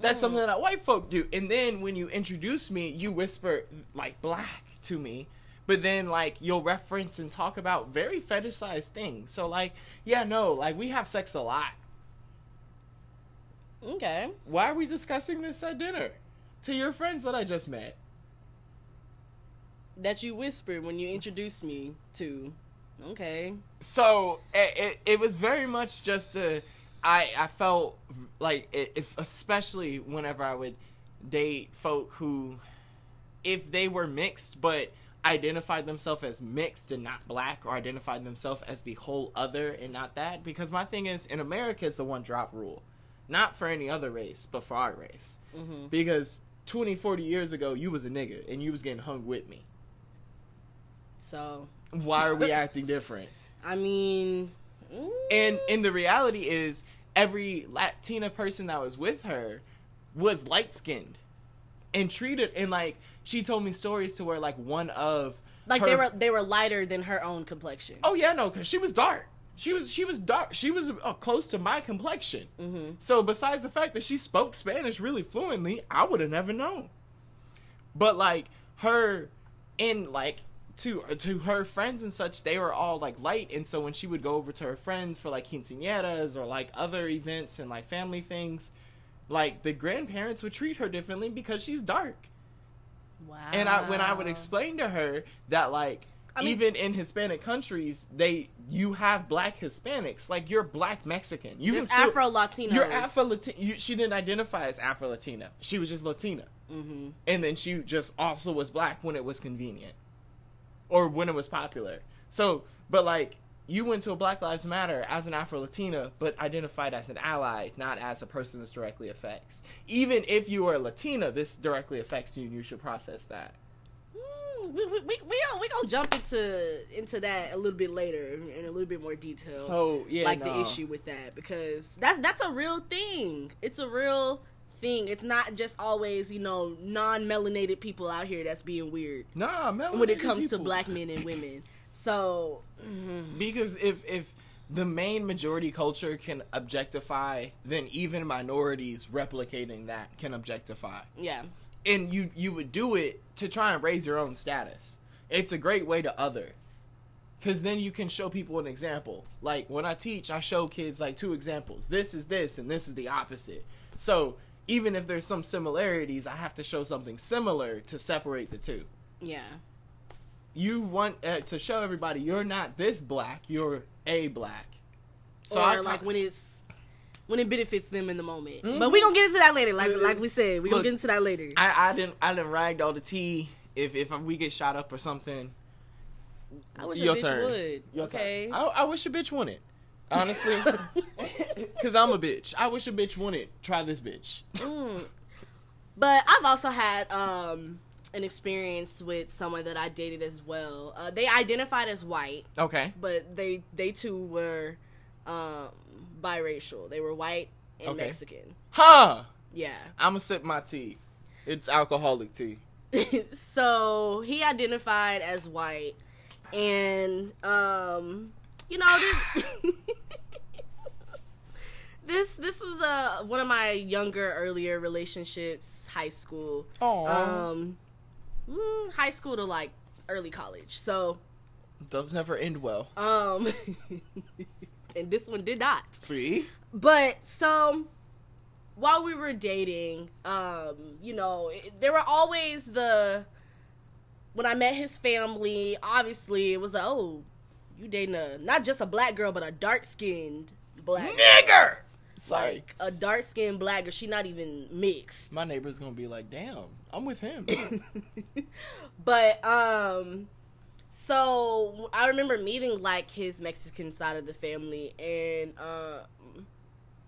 That's
Mm.
something that white folk do. And then when you introduce me, you whisper like black to me. But then like you'll reference and talk about very fetishized things. So like, yeah, no, like we have sex a lot.
okay.
Why are we discussing this at dinner? To your friends that I just met.
That you whispered when you introduced me to. Okay.
so it, it, it was very much just a I I felt like if especially whenever I would date folk who if they were mixed but identified themselves as mixed and not black, or identified themselves as the whole other and not that. Because my thing is, in America, it's the one drop rule, not for any other race, but for our race. Mm-hmm. Because 20, 40 years ago, you was a nigga and you was getting hung with me.
So,
Why are we [LAUGHS] acting different?
I mean, mm,
And and the reality is, every Latina person that was with her was light skinned and treated and like she told me stories to where like one of
like
her-
they were they were lighter than her own complexion.
Oh yeah, no, because she was dark. She was she was dark. She was uh, close to my complexion. Mm-hmm. So besides the fact that she spoke Spanish really fluently, I would have never known. But like her, in like to to her friends and such, they were all like light, and so when she would go over to her friends for like quinceañeras or like other events and like family things, like the grandparents would treat her differently because she's dark.
Wow.
And I when I would explain to her that like
I mean-
even in Hispanic countries, they you have black Hispanics, like you're black Mexican. You can still,
Afro-Latinos.
You're Afro Latina. She didn't identify as Afro Latina. She was just Latina. Mm-hmm. And then she just also was black when it was convenient, or when it was popular. So, but like you went to a Black Lives Matter as an Afro Latina, but identified as an ally, not as a person this directly affects. Even if you are a Latina, this directly affects you, and you should process that.
Mm, we we we we gonna, we gonna jump into into that a little bit later in a little bit more detail.
So yeah,
like the issue with that because that's that's a real thing. It's a real thing. It's not just always you know non melanated people out here that's being weird
Nah, man.
when it comes to black men and women. So [LAUGHS]
because if if the main majority culture can objectify, then even minorities replicating that can objectify.
yeah,
And you you would do it to try and raise your own status. It's a great way to other. Cause then you can show people an example. Like when I teach, I show kids like two examples. This is this and this is the opposite. So even if there's some similarities, I have to show something similar to separate the two.
yeah,
you want uh, to show everybody you're not this black, you're a black. So
or
I
like when it's when it benefits them in the moment. But we gonna get into that later. Like like we said, we gonna get into that later.
I, I didn't I didn't ragged all the tea. If if we get shot up or something,
I wish
your
a bitch
turn.
would.
Your turn.
okay.
I, I wish a bitch it. Honestly, because I'm a bitch. I wish a bitch it. Try this bitch.
But I've also had um an experience with someone that I dated as well. Uh, they identified as white,
Okay.
but they they too were um biracial. They were white and
Okay.
Mexican.
Huh.
Yeah.
I'm gonna sip my tea. It's alcoholic tea. [LAUGHS]
so he identified as white and um you know this [LAUGHS] this, this was uh, one of my younger earlier relationships high school um mm, high school to like early college so
Those never end well.
um [LAUGHS] and this one did not
See?
but so while we were dating, um, you know, it, there were always the when I met his family. Obviously, it was a, oh, you dating a not just a black girl, but a dark skinned black
Nigger. Sorry.
like a dark skinned black girl. She not even mixed.
My neighbor's gonna be like, damn, I'm with him. [LAUGHS]
But um so I remember meeting like his Mexican side of the family and um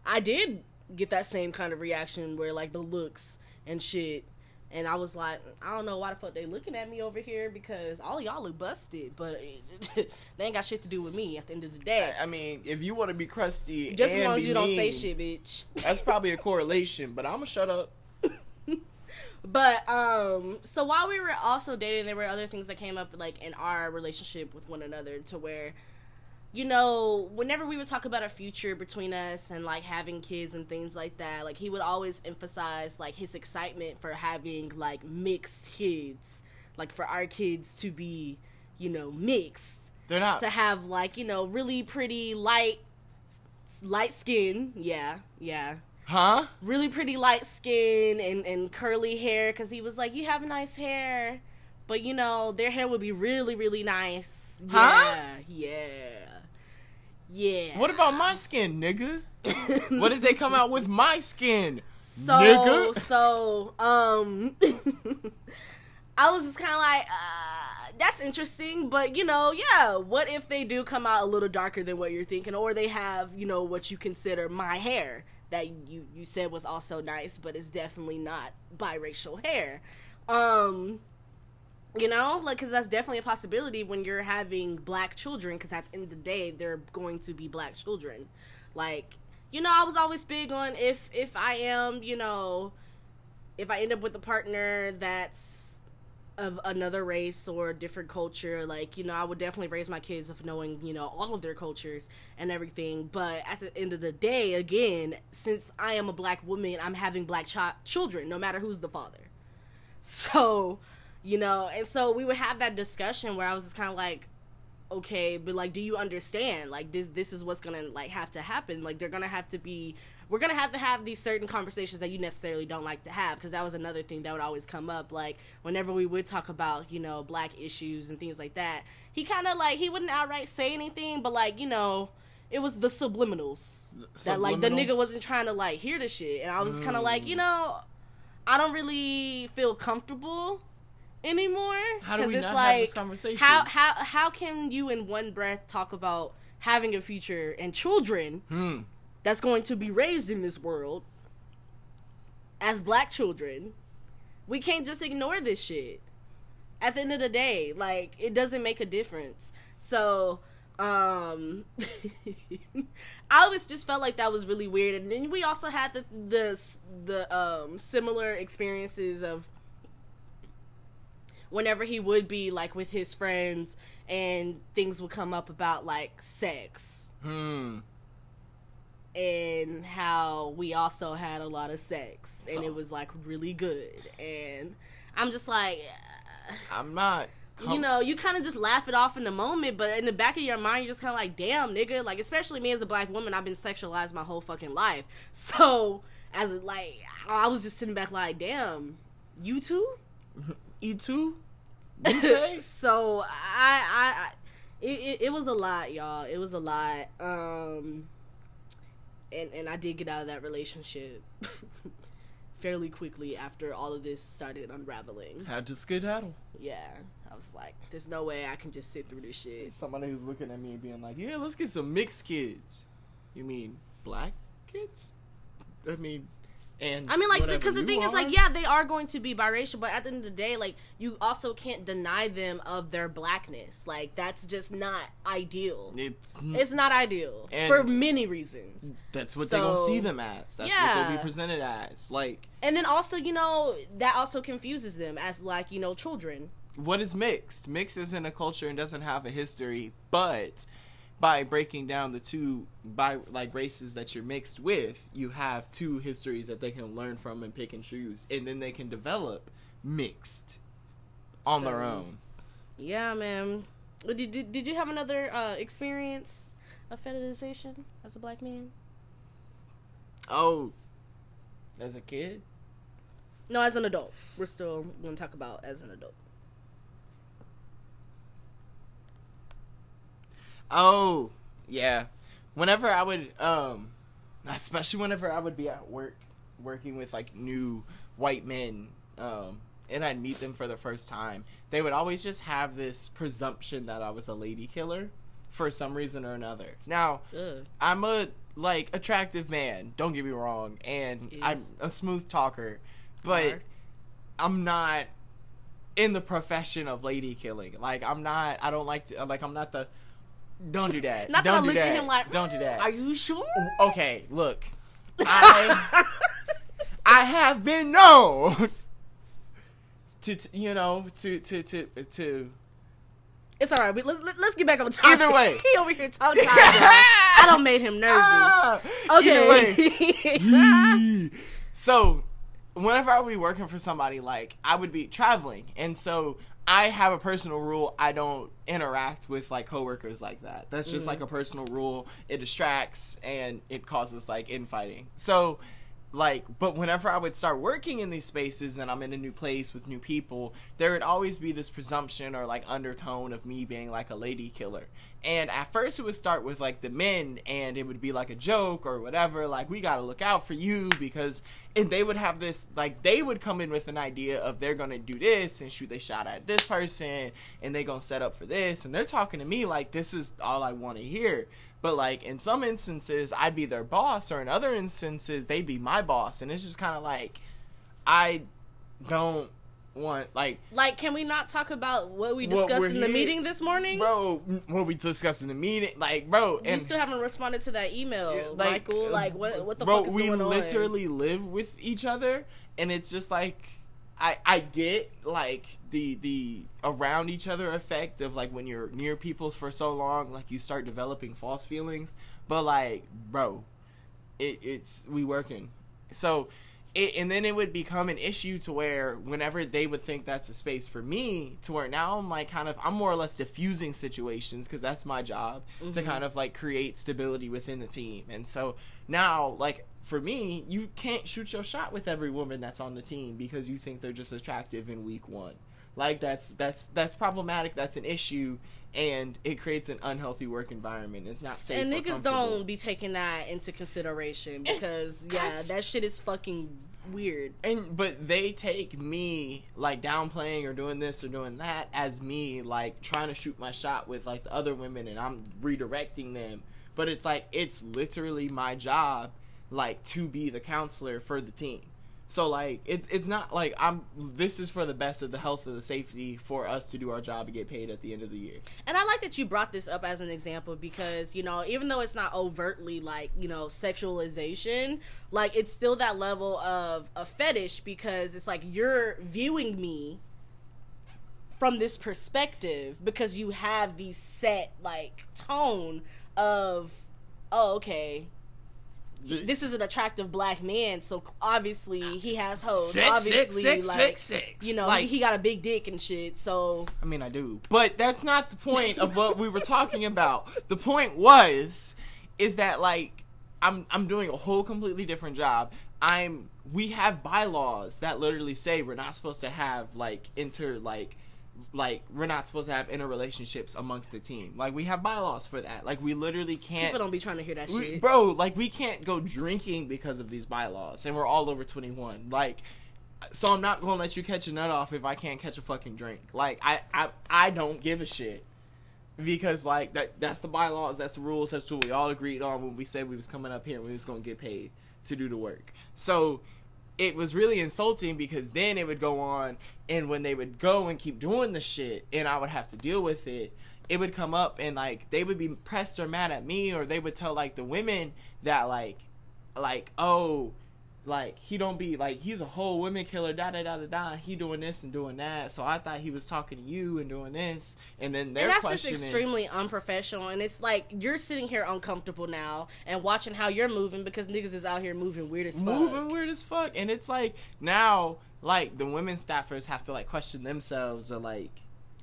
I did get that same kind of reaction where like the looks and shit and I was like, I don't know why the fuck they looking at me over here because all y'all look busted, but [LAUGHS] they ain't got shit to do with me at the end of the day.
I mean, if you want to be crusty,
Just as long as you don't say shit, bitch.
That's [LAUGHS] probably a correlation, but I'm gonna shut up. [LAUGHS]
But um so while we were also dating there were other things that came up like in our relationship with one another to where you know, whenever we would talk about a future between us and like having kids and things like that, like he would always emphasize like his excitement for having like mixed kids. Like for our kids to be, you know, mixed.
They're not.
To have like, you know, really pretty light light skin. Yeah, yeah
huh?
really pretty light skin and, and curly hair because he was like, You have nice hair. But you know, their hair would be really, really nice.
Huh?
Yeah. Yeah. Yeah.
What about my skin, nigga? [LAUGHS] what if they come out with my skin,
so
nigga?
so um [LAUGHS] I was just kinda like, uh that's interesting, but you know, yeah, what if they do come out a little darker than what you're thinking, or they have, you know, what you consider my hair that you you said was also nice, but it's definitely not biracial hair. Um, you know, like because that's definitely a possibility when you're having black children. Because at the end of the day, they're going to be black children. Like, you know, I was always big on if if I am, you know, if I end up with a partner that's of another race or different culture like you know i would definitely raise my kids of knowing you know all of their cultures and everything but at the end of the day again since i am a black woman i'm having black ch- children no matter who's the father [LAUGHS] so you know and so we would have that discussion where i was just kind of like okay but like do you understand? Like this this is what's gonna like have to happen. Like they're gonna have to be we're gonna have to have these certain conversations that you necessarily don't like to have because that was another thing that would always come up. Like whenever we would talk about you know black issues and things like that he kind of like he wouldn't outright say anything but like you know it was the subliminals, that like the nigga wasn't trying to like hear the shit. And i was kind of like you mm. know i don't really feel comfortable anymore?
How do we
it's
not
like
have this conversation?
how how how can you in one breath talk about having a future and children
Hmm.
that's going to be raised in this world as black children? We can't just ignore this shit. At the end of the day like it doesn't make a difference. So um [LAUGHS] i always just felt like that was really weird. And then we also had the the, the um similar experiences of whenever he would be like with his friends and things would come up about like sex
Hmm.
and how we also had a lot of sex and
So-
it was like really good and i'm just like
I'm not.
you know you kind of just laugh it off in the moment but in the back of your mind you're just kind of like damn nigga like especially me as a black woman i've been sexualized my whole fucking life [LAUGHS] so as a, like i was just sitting back like damn you too [LAUGHS]
E two. [LAUGHS]
so I, I, I it, it, it was a lot, y'all. It was a lot. Um, and and I did get out of that relationship [LAUGHS] fairly quickly after all of this started unraveling.
Had to skedaddle.
Yeah, I was like, there's no way I can just sit through this shit.
Somebody who's looking at me and being like, "Yeah, let's get some mixed kids." You mean black kids? I mean, and
I mean, like, because the thing is, like, yeah, they are going to be biracial, but at the end of the day, like, you also can't deny them of their blackness. Like, that's just not ideal.
it's
It's not ideal for many reasons.
that's what they gonna see them as. That's what they'll be presented as. Like,
And then also, you know, that also confuses them as like, you know, children.
what is mixed? Mixed isn't a culture and doesn't have a history, but by breaking down the two by like races that you're mixed with, you have two histories that they can learn from and pick and choose, and then they can develop mixed on their own.
Yeah, man. Did, did, did you have another uh, experience of fetishization as a black man?
Oh, as a kid,
No, as an adult. We're still going to talk about as an adult.
Oh, yeah. Whenever I would, um, [LAUGHS] especially whenever I would be at work, working with like new white men, um, and I'd meet them for the first time, they would always just have this presumption that I was a lady killer for some reason or another. Now,
Ugh.
I'm a like attractive man. Don't get me wrong, and I'm a smooth talker, but
Are.
I'm not in the profession of lady killing. Like I'm not. I don't like to. Like I'm not the. Don't do that.
Not that
don't
I
do
look
that.
at him like,
Don't do
"Mm,
that.
Are you sure?
okay, look. I I have been known to, you know to to to to
It's all right. We, let's let, let's get back on topic.
Either way. [LAUGHS]
he over here tongue tied. I don't made him nervous.
Ah.
Okay. [LAUGHS]
so whenever I would be working for somebody, like I would be traveling, and so I have a personal rule: I don't interact with like coworkers like that. That's just like mm-hmm. a personal rule. It distracts and it causes like infighting. So. Like, but whenever I would start working in these spaces and I'm in a new place with new people, there would always be this presumption or like undertone of me being like a lady killer. And at first, it would start with like the men, and it would be like a joke or whatever. Like, we gotta look out for you because, and they would have this, like, they would come in with an idea of they're gonna do this and shoot they shot at this person, and they gonna set up for this, and they're talking to me like this is all I want to hear. But like in some instances, I'd be their boss, or in other instances, they'd be my boss, and it's just kind of like, I don't want like
Like, can we not talk about what we discussed
we're
in the
here-
meeting this morning?
bro what we discussed in the meeting like bro and you
still haven't responded to that email,
like,
Michael. Uh, like, what what the
bro
fuck is
we
going on?
literally live with each other and it's just like i i get like the the around each other effect of like when you're near people for so long like you start developing false feelings but like bro it, it's we working so it, and then it would become an issue to where whenever they would think that's a space for me to where now i'm like kind of i'm more or less diffusing situations because that's my job to mm-hmm. kind of like create stability within the team. And so now like for me you can't shoot your shot with every woman that's on the team because you think they're just attractive in week one. Like that's that's that's problematic. That's an issue and it creates an unhealthy work environment. It's not safe
and niggas don't be taking that into consideration because [LAUGHS] yeah, that shit is fucking weird.
and but they take me like downplaying or doing this or doing that as me like trying to shoot my shot with like the other women and I'm redirecting them. But it's like it's literally my job like to be the counselor for the team so like it's it's not like I'm this is for the best of the health of the safety for us to do our job and get paid at the end of the year.
And I like that you brought this up as an example because, you know, even though it's not overtly like, you know, sexualization, like it's still that level of a fetish because it's like you're viewing me from this perspective because you have the set like tone of oh okay this is an attractive black man so obviously ah, he has hoes
Six,
obviously
six, six,
like
six, six.
you know
Like-
he, he got a big dick and shit so
I mean, I do. But that's not the point of what we were talking about. The point was is that like I'm I'm doing a whole completely different job. I'm we have bylaws that literally say we're not supposed to have like inter like like we're not supposed to have interrelationships amongst the team. Like we have bylaws for that. Like we literally can't
people don't be trying to hear that
we-
shit
bro, like we can't go drinking because of these bylaws, and we're all over twenty one. Like, so I'm not gonna let you catch a nut off if I can't catch a fucking drink. Like, I, I, I don't give a shit because like that, that's the bylaws, that's the rules, that's what we all agreed on when we said we was coming up here and we was gonna get paid to do the work. So it was really insulting because then it would go on and when they would go and keep doing the shit and I would have to deal with it, it would come up and like they would be pressed or mad at me or they would tell like the women that like like oh like he don't be like he's a whole women killer da da da da da. He doing this and doing that. So I thought he was talking to you and doing this. And then they're
and that's just extremely unprofessional. And it's like you're sitting here uncomfortable now and watching how you're moving because niggas is out here moving weird as fuck.
Moving weird as fuck. And it's like now like the women staffers have to like question themselves or like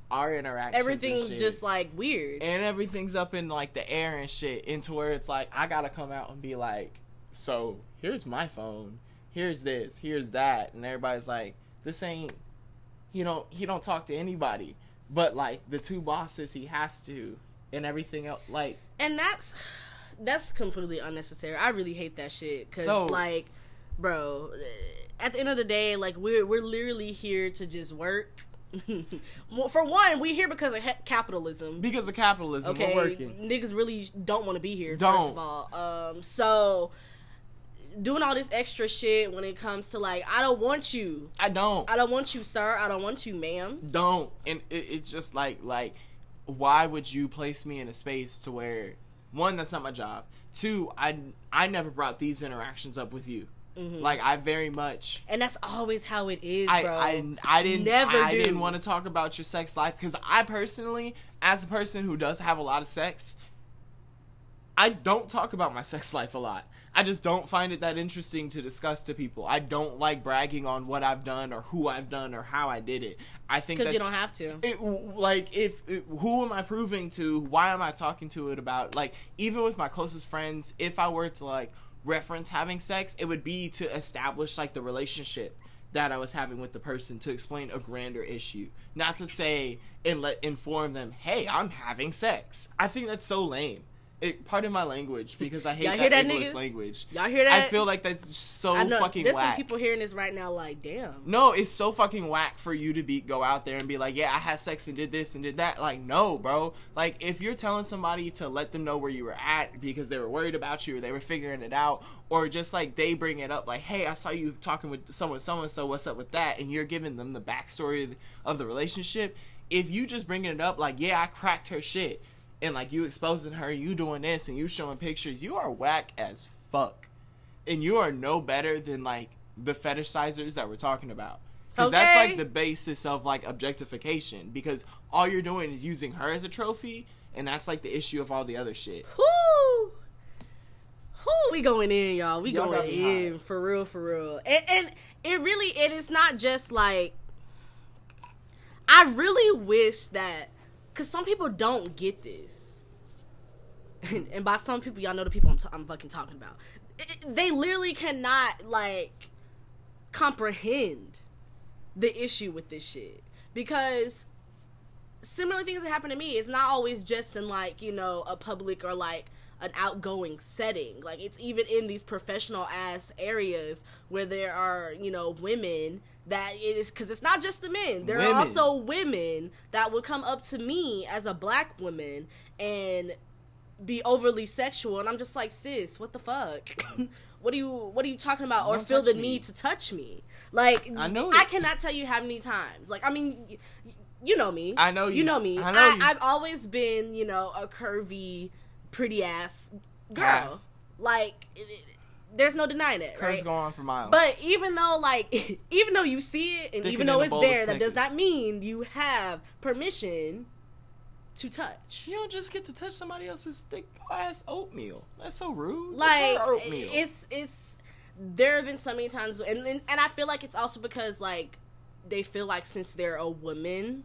our interactions and
everything's just like weird.
And everything's up in like the air and shit into where it's like I gotta come out and be like, so here's my phone, here's this, here's that, and everybody's like, this ain't, you know, he don't talk to anybody, but like the two bosses he has to, and everything else, like
and that's that's completely unnecessary. I really hate that shit. Because
So-
like bro at the end of the day like we're we're literally here to just work. [LAUGHS] Well, for one we here because of he- capitalism.
Because of capitalism,
okay
we're working.
niggas really don't want to be here first
Don't.
of all. Um so doing all this extra shit when it comes to like i don't want you
I don't.
i don't want you sir i don't want you ma'am
don't and it, it's just like like why would you place me in a space to where one that's not my job two i i never brought these interactions up with you like i very much
and that's always how it is
I,
Mm-hmm. bro
I I didn't
Never
I
do.
didn't want to talk about your sex life because I personally, as a person who does have a lot of sex, I don't talk about my sex life a lot. I just don't find it that interesting to discuss to people. I don't like bragging on what I've done or who I've done or how I did it. I think
because you don't have to
it like if it, who am I proving to? Why am I talking to it about? Like even with my closest friends, if I were to like reference having sex, it would be to establish like the relationship that I was having with the person to explain a grander issue, not to say and let inform them, "Hey, I'm having sex." I think that's so lame. It, pardon my language because I hate
Y'all
that,
hear that,
ableist
niggas?
language.
Y'all hear that?
I feel like that's so
I know
fucking
there's
whack.
some people hearing this right now, like, damn.
No, it's so fucking whack for you to be go out there and be like, yeah, I had sex and did this and did that. Like, no, bro. Like, if you're telling somebody to let them know where you were at because they were worried about you or they were figuring it out, or just like they bring it up, like, hey, I saw you talking with someone, so and so, what's up with that? And you're giving them the backstory of the, of the relationship. If you just bringing it up, like, yeah, I cracked her shit, and like you exposing her, you doing this, and you showing pictures, you are whack as fuck and you are no better than like the fetishizers that we're talking about because that's like the basis of like objectification because all you're doing is using her as a trophy and that's like the issue of all the other shit
Whoo! Whoo, we going in, y'all. We
Y'all
going in
hot.
for real, for real. And, and it really, it is not just like. I really wish that, because some people don't get this, [LAUGHS] and, and by some people, y'all know the people I'm, t- I'm fucking talking about. It- they literally cannot like comprehend the issue with this shit. Because similar things that happen to me it's not always just in like you know a public or like an outgoing setting. Like it's even in these professional ass areas where there are you know women that it is because it's not just the men there
Women.
are also women that would come up to me as a black woman and be overly sexual and i'm just like sis what the fuck [LAUGHS] what are you what are you talking about or
Don't
feel the
me.
need to touch me like
I know
i cannot tell you how many times like i mean y- you know me
I know
you
you.
know me
I know
I,
you.
i've always been you know a curvy pretty ass girl
Half.
like it- there's no denying it
curves
right?
go on for miles.
But even though like [LAUGHS] even though you see it and even though it's there that does not mean you have permission to touch.
You don't just get to touch somebody else's thick ass oatmeal. That's so rude.
Like
oatmeal.
it's it's there have been so many times and, and and i feel like it's also because like they feel like since they're a woman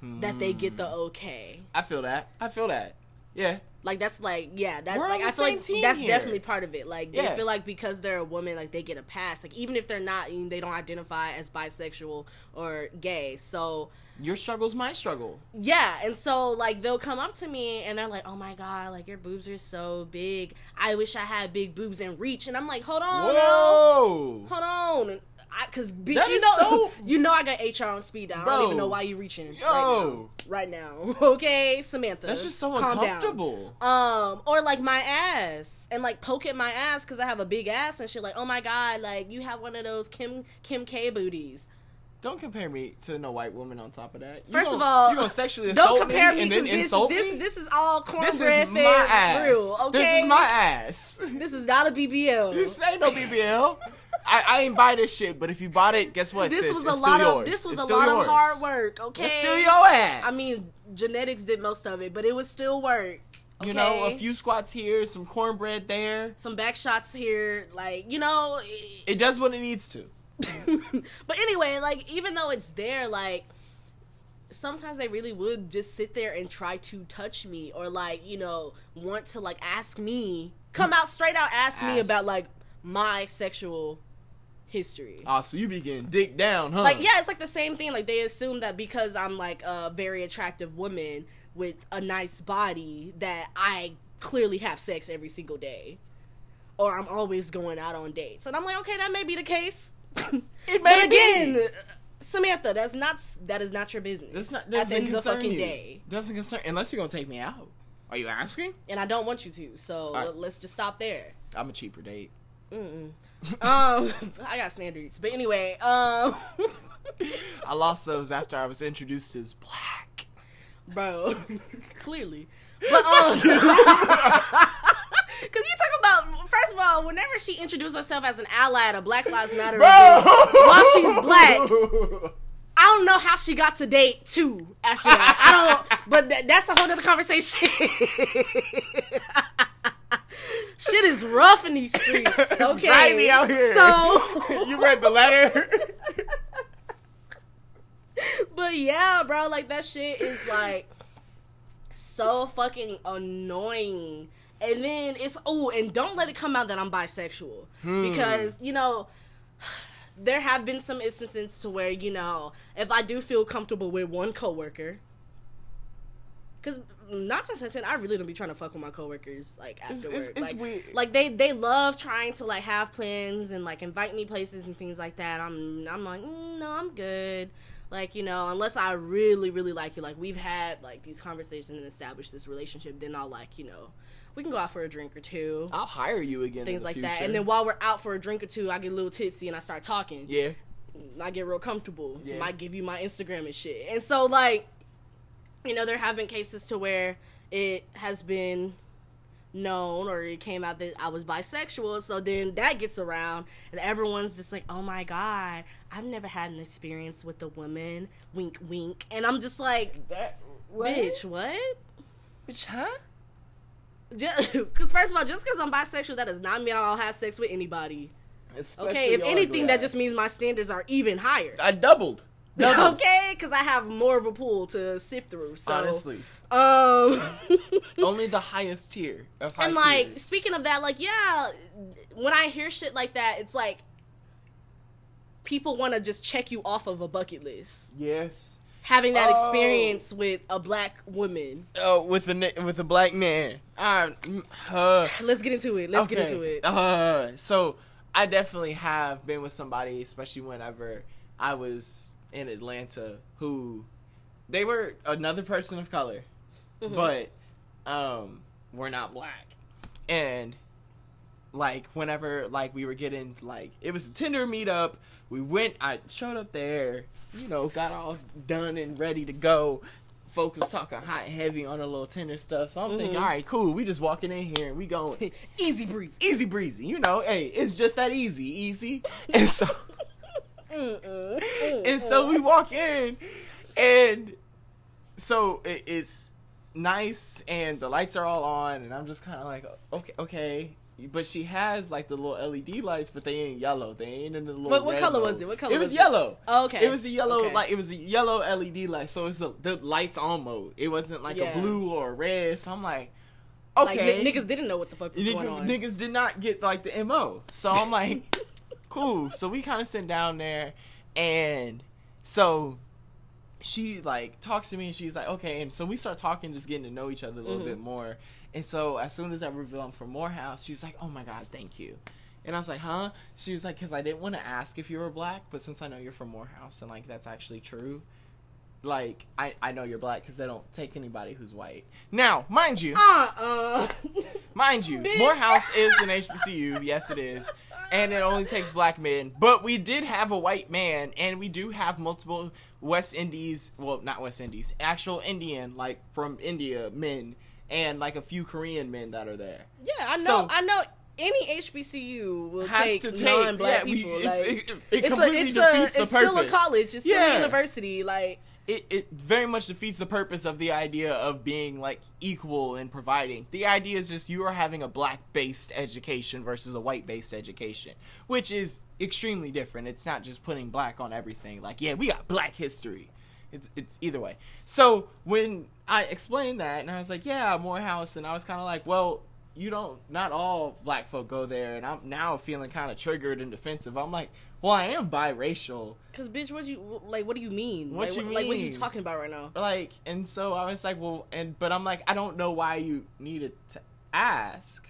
that they get the
Hmm.
okay.
I feel that. I feel that. Yeah
like that's like yeah that's
We're
like i feel like that's
here.
definitely part of it. Like they
Yeah.
feel like because they're a woman like they get a pass? Like even if they're not they don't identify as bisexual or gay. So
your struggle's my struggle.
yeah and so like they'll come up to me and they're like oh my god like your boobs are so big. I wish i had big boobs and reach. And i'm like hold on
whoa.
Hold on I, cause bitch,
That
you know,
so- [LAUGHS]
you know, I got HR on speed dial. I don't even know why you reaching
Yo.
right now. Right now, [LAUGHS] okay, Samantha.
that's just so
calm down.
uncomfortable
Um, or like my ass and like poke at my ass because I have a big ass and shit. Like, oh my god, like you have one of those Kim Kim K booties.
Don't compare me to no white woman. On top of that, You
First
gonna-
of all,
you gonna sexually assault
Don't compare me
and then
this
insult
this,
me.
this is all cornbread
This is my
fed
ass.
brew. Okay,
This is my ass.
This is not a BBL.
this ain't no BBL. [LAUGHS] I, I ain't buy this shit, but if you bought it, guess what?
This
sis?
was a
still
lot
yours.
of this was
It's
a lot
yours.
of hard work. Okay,
It's still your ass.
I mean, genetics did most of it, but it was still work.
you know, a few squats here, some cornbread there.
some back shots here, like you know.
It does what it needs to. [LAUGHS]
but anyway, like even though it's there, like sometimes they really would just sit there and try to touch me or like you know want to like ask me, come mm. out straight out ask me about like my sexual history.
Oh, so you be getting dick down, huh?
Like yeah, it's like the same thing. Like they assume that because I'm like a very attractive woman with a nice body that I clearly have sex every single day. Or I'm always going out on dates. And I'm like, okay, that may be the case. [LAUGHS]
It
but
may
again,
be.
Samantha, that's not that is not your business.
That's not
at
doesn't
the the fucking
you.
day.
Doesn't concern unless you're gonna take me out. Are you asking?
And I don't want you to. So
Alright.
let's just stop there.
I'm a cheaper date.
Um [LAUGHS] I got standards. But anyway, um [LAUGHS]
I lost those after I was introduced as black.
bro. [LAUGHS] Clearly, but um, because you talk about first of all, whenever she introduced herself as an ally at a Black Lives Matter event, while she's black, I don't know how she got to date two after that. I don't, but th- that's a whole other conversation. Shit is rough in these streets. [LAUGHS] Okay,
grimy out here.
So [LAUGHS]
you read the letter? [LAUGHS]
But yeah, bro, like that shit is like so fucking annoying. And then it's oh, and don't let it come out that I'm bisexual
Hmm.
because you know [SIGHS] there have been some instances to where you know if I do feel comfortable with one coworker, because not to ten, I really don't be trying to fuck with my coworkers like after
it's-
work.
it's
like,
weird.
like they they love trying to like have plans and like invite me places and things like that. I'm I'm like mm, no, I'm good. Like you know, unless I really really like you, like we've had like these conversations and established this relationship, then I'll like you know we can go out for a drink or two.
I'll hire you again. in
Things
the
like that, and then while we're out for a drink or two, I get a little tipsy and I start talking.
yeah,
I get real comfortable.
Yeah.
Might give you my Instagram and shit. And so like, you know, there have been cases to where it has been known or it came out that I was bisexual. So then that gets around and everyone's just like, "Oh my god, I've never had an experience with a woman." Wink, wink. And I'm just like,
that
"Bitch, what?"
Bitch, huh?
Because [LAUGHS] first of all, just because I'm bisexual, that does not mean I'll have sex with anybody.
Especially
Okay, if anything, that just means my standards are even higher.
I doubled. [LAUGHS]
Okay, because I have more of a pool to sift through. So,
Honestly,
um, [LAUGHS]
only the highest tier of high
and like
tiers.
speaking of that, like yeah, when I hear shit like that, it's like people want to just check you off of a bucket list.
yes.
Having that
Oh.
experience with a black woman.
Oh, with a with a black man. Uh, mm, [SIGHS] uh,
Let's get into it. Let's get into it.
Uh, so I definitely have been with somebody, especially whenever I was in Atlanta, who they were another person of color,
Mm-hmm.
but um, we're not black, and like whenever like we were getting like it was a Tinder meetup, we went. I showed up there, you know, got all done and ready to go. Folks was talking hot and heavy on a little Tinder stuff, so I'm thinking,
Mhm.
all right, cool. We just walking in here and we going [LAUGHS]
Easy breeze.
easy breezy. You know, hey, it's just that easy, easy. [LAUGHS] And so, and so we walk in, and so it, it's nice, and the lights are all on, and I'm just kind of like, okay, okay. But she has like the little LED lights, but they ain't yellow. They ain't in the little.
What- what color
mode.
was it? What color
It was,
was it?
yellow.
Oh, okay.
It was a yellow,
Okay.
like it was a yellow LED light. So it's the, the lights on mode. It wasn't like
Yeah.
a blue or a red. So I'm like,
Like
okay,
n- niggas didn't know what the fuck was
Nigga-
going on.
Niggas did not get like the mo. So I'm like, cool. So we kind of sit down there, and so she like talks to me, and she's like, okay. And so we start talking, just getting to know each other a little
Mhm.
bit more. And so as soon as I reveal I'm from Morehouse, she's like, oh my god, thank you. And I was like, huh? She was like, because I didn't want to ask if you were black, but since I know you're from Morehouse and like that's actually true, like I I know you're black because they don't take anybody who's white. Now, mind you,
Uh uh.
Mind you, [LAUGHS] Morehouse is an HBCU. Yes, it is. And it only takes black men. But we did have a white man, and we do have multiple West Indies, well, not West Indies, actual Indian, like from India men, and like a few Korean men that are there.
yeah, I know.
So-
I know. Any HBCU will
Has
take
to take-
non-black
yeah, we-
people.
it's-
like,
it- it
it's
completely
a, it's
defeats
a,
the
it's still a college. It's still
Yeah.
a university. Like,
it, it very much defeats the purpose of the idea of being like equal in providing. The idea is just you are having a black based education versus a white based education, which is extremely different. It's not just putting black on everything. Like, yeah, we got black history. It's it's either way. So when I explained that and I was like, yeah, Morehouse, and I was kind of like, well, you don't. Not all black folk go there, and I'm now feeling kind of triggered and defensive. I'm like, well, I am biracial.
cause bitch, what you like? What do you mean?
What
like,
you
Like, what are you talking about right now?
like and so i was like well and but i'm like i don't know why you needed to ask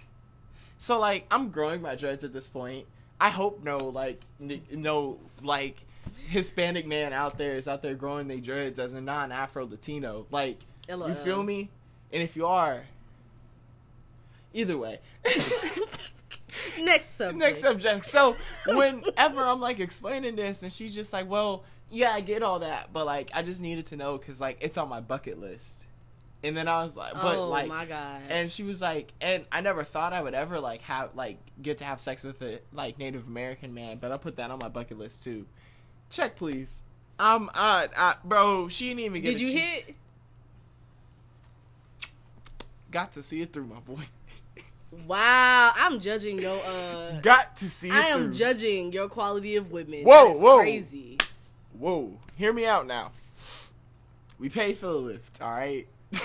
so like i'm growing my dreads at this point i hope no like n- no like hispanic man out there is out there growing their dreads as a non-afro latino like you feel me and if you are either way [LAUGHS] [LAUGHS] [LAUGHS]
Next subject.
next subject. So whenever I'm like explaining this, and she's just like, "Well, yeah, I get all that, but like, I just needed to know because like it's on my bucket list." And then I was like, "But
oh
like,"
my god.
and she was like, "And I never thought I would ever like have like get to have sex with a like Native American man, but I put that on my bucket list too." Check, please. Um, uh, uh bro, she didn't even get.
Did you hit?
Got to see it through, my boy.
Wow, I'm judging your. uh
Got to see
I am
through.
judging your quality of women.
Whoa,
That's
whoa.
crazy.
Whoa, hear me out now. We paid for the lift, all right. [LAUGHS]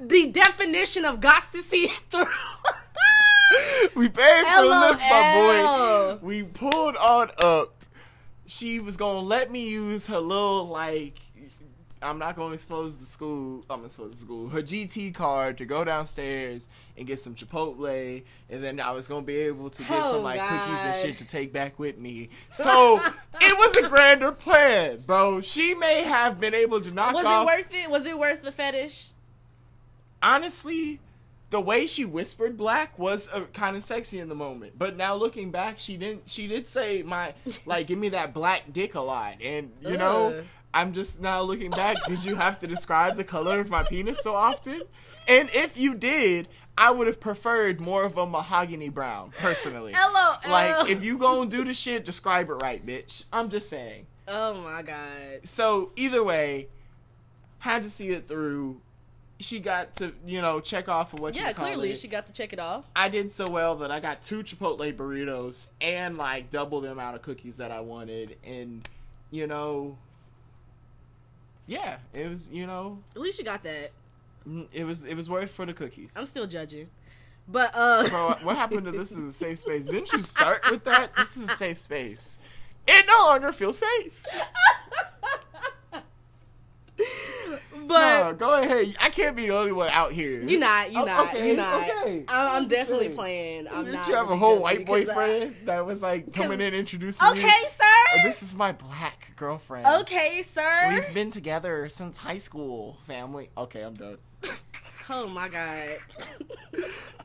The definition of got to see it through. [LAUGHS]
we paid for the lift, my boy. We pulled on up. She was gonna let me use her little like. I'm not gonna expose the school. I'm gonna expose the school. Her GT card to go downstairs and get some Chipotle, and then I was gonna be able to get
Oh,
some like cookies and shit to take back with me. So it was a grander plan, bro. She may have been able to knock
Was
off.
it worth it? Was it worth the fetish?
honestly, the way she whispered black was uh, kind of sexy in the moment. But now looking back, she didn't. She did say my like, give me that black dick a lot, and you know,
Ugh.
I'm just now looking back. Did you have to describe the color of my penis so often? And if you did. I would have preferred more of a mahogany brown, personally.
Hello.
Like, if you gonna do the shit, describe it right, bitch. I'm just saying.
Oh my god.
So either way, had to see it through. She got to you know check off of what
Yeah, clearly
it.
she got to check it off.
I did so well that I got two Chipotle burritos and like double the amount of cookies that I wanted, and you know, yeah, it was you know,
At least you got that.
mm, it was it was worth for the cookies.
I'm still judging. But uh
Bro, what [LAUGHS] happened to this is a safe space? Didn't you start with that? This is a safe space. It no longer feels safe. [LAUGHS]
but
No, go ahead. I can't be the only one out here.
you're not, you're
Oh,
not,
okay,
you're not.
okay.
I'm, I'm definitely playing. I'm
Did
not
you have a whole white
because I-
boyfriend that was like coming in introducing me?
Okay,
Oh,
sir.
This is my black girlfriend.
Okay, sir.
We've been together since high school, family. Okay, I'm done.
Oh my god.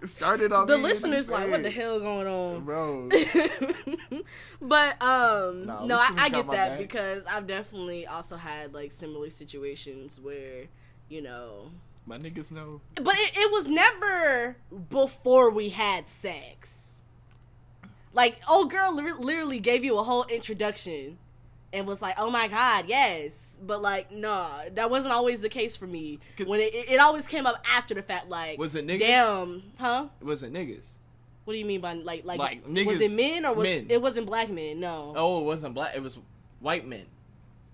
It started off.
The listeners like, what the hell going on?
bro? [LAUGHS]
but um
Nah,
no I, I get that
back.
because i've definitely also had like similar situations where you know
My niggas know.
but it, it was never before we had sex like old girl li- literally gave you a whole introduction and was like oh my god yes but like nah that wasn't always the case for me. when it, it, it always came up after the fact like
Was it niggas?
damn huh
It wasn't niggas.
what do you mean by like like,
Like,
was it men or was
men.
it wasn't black men no
Oh, it wasn't black. It was white men.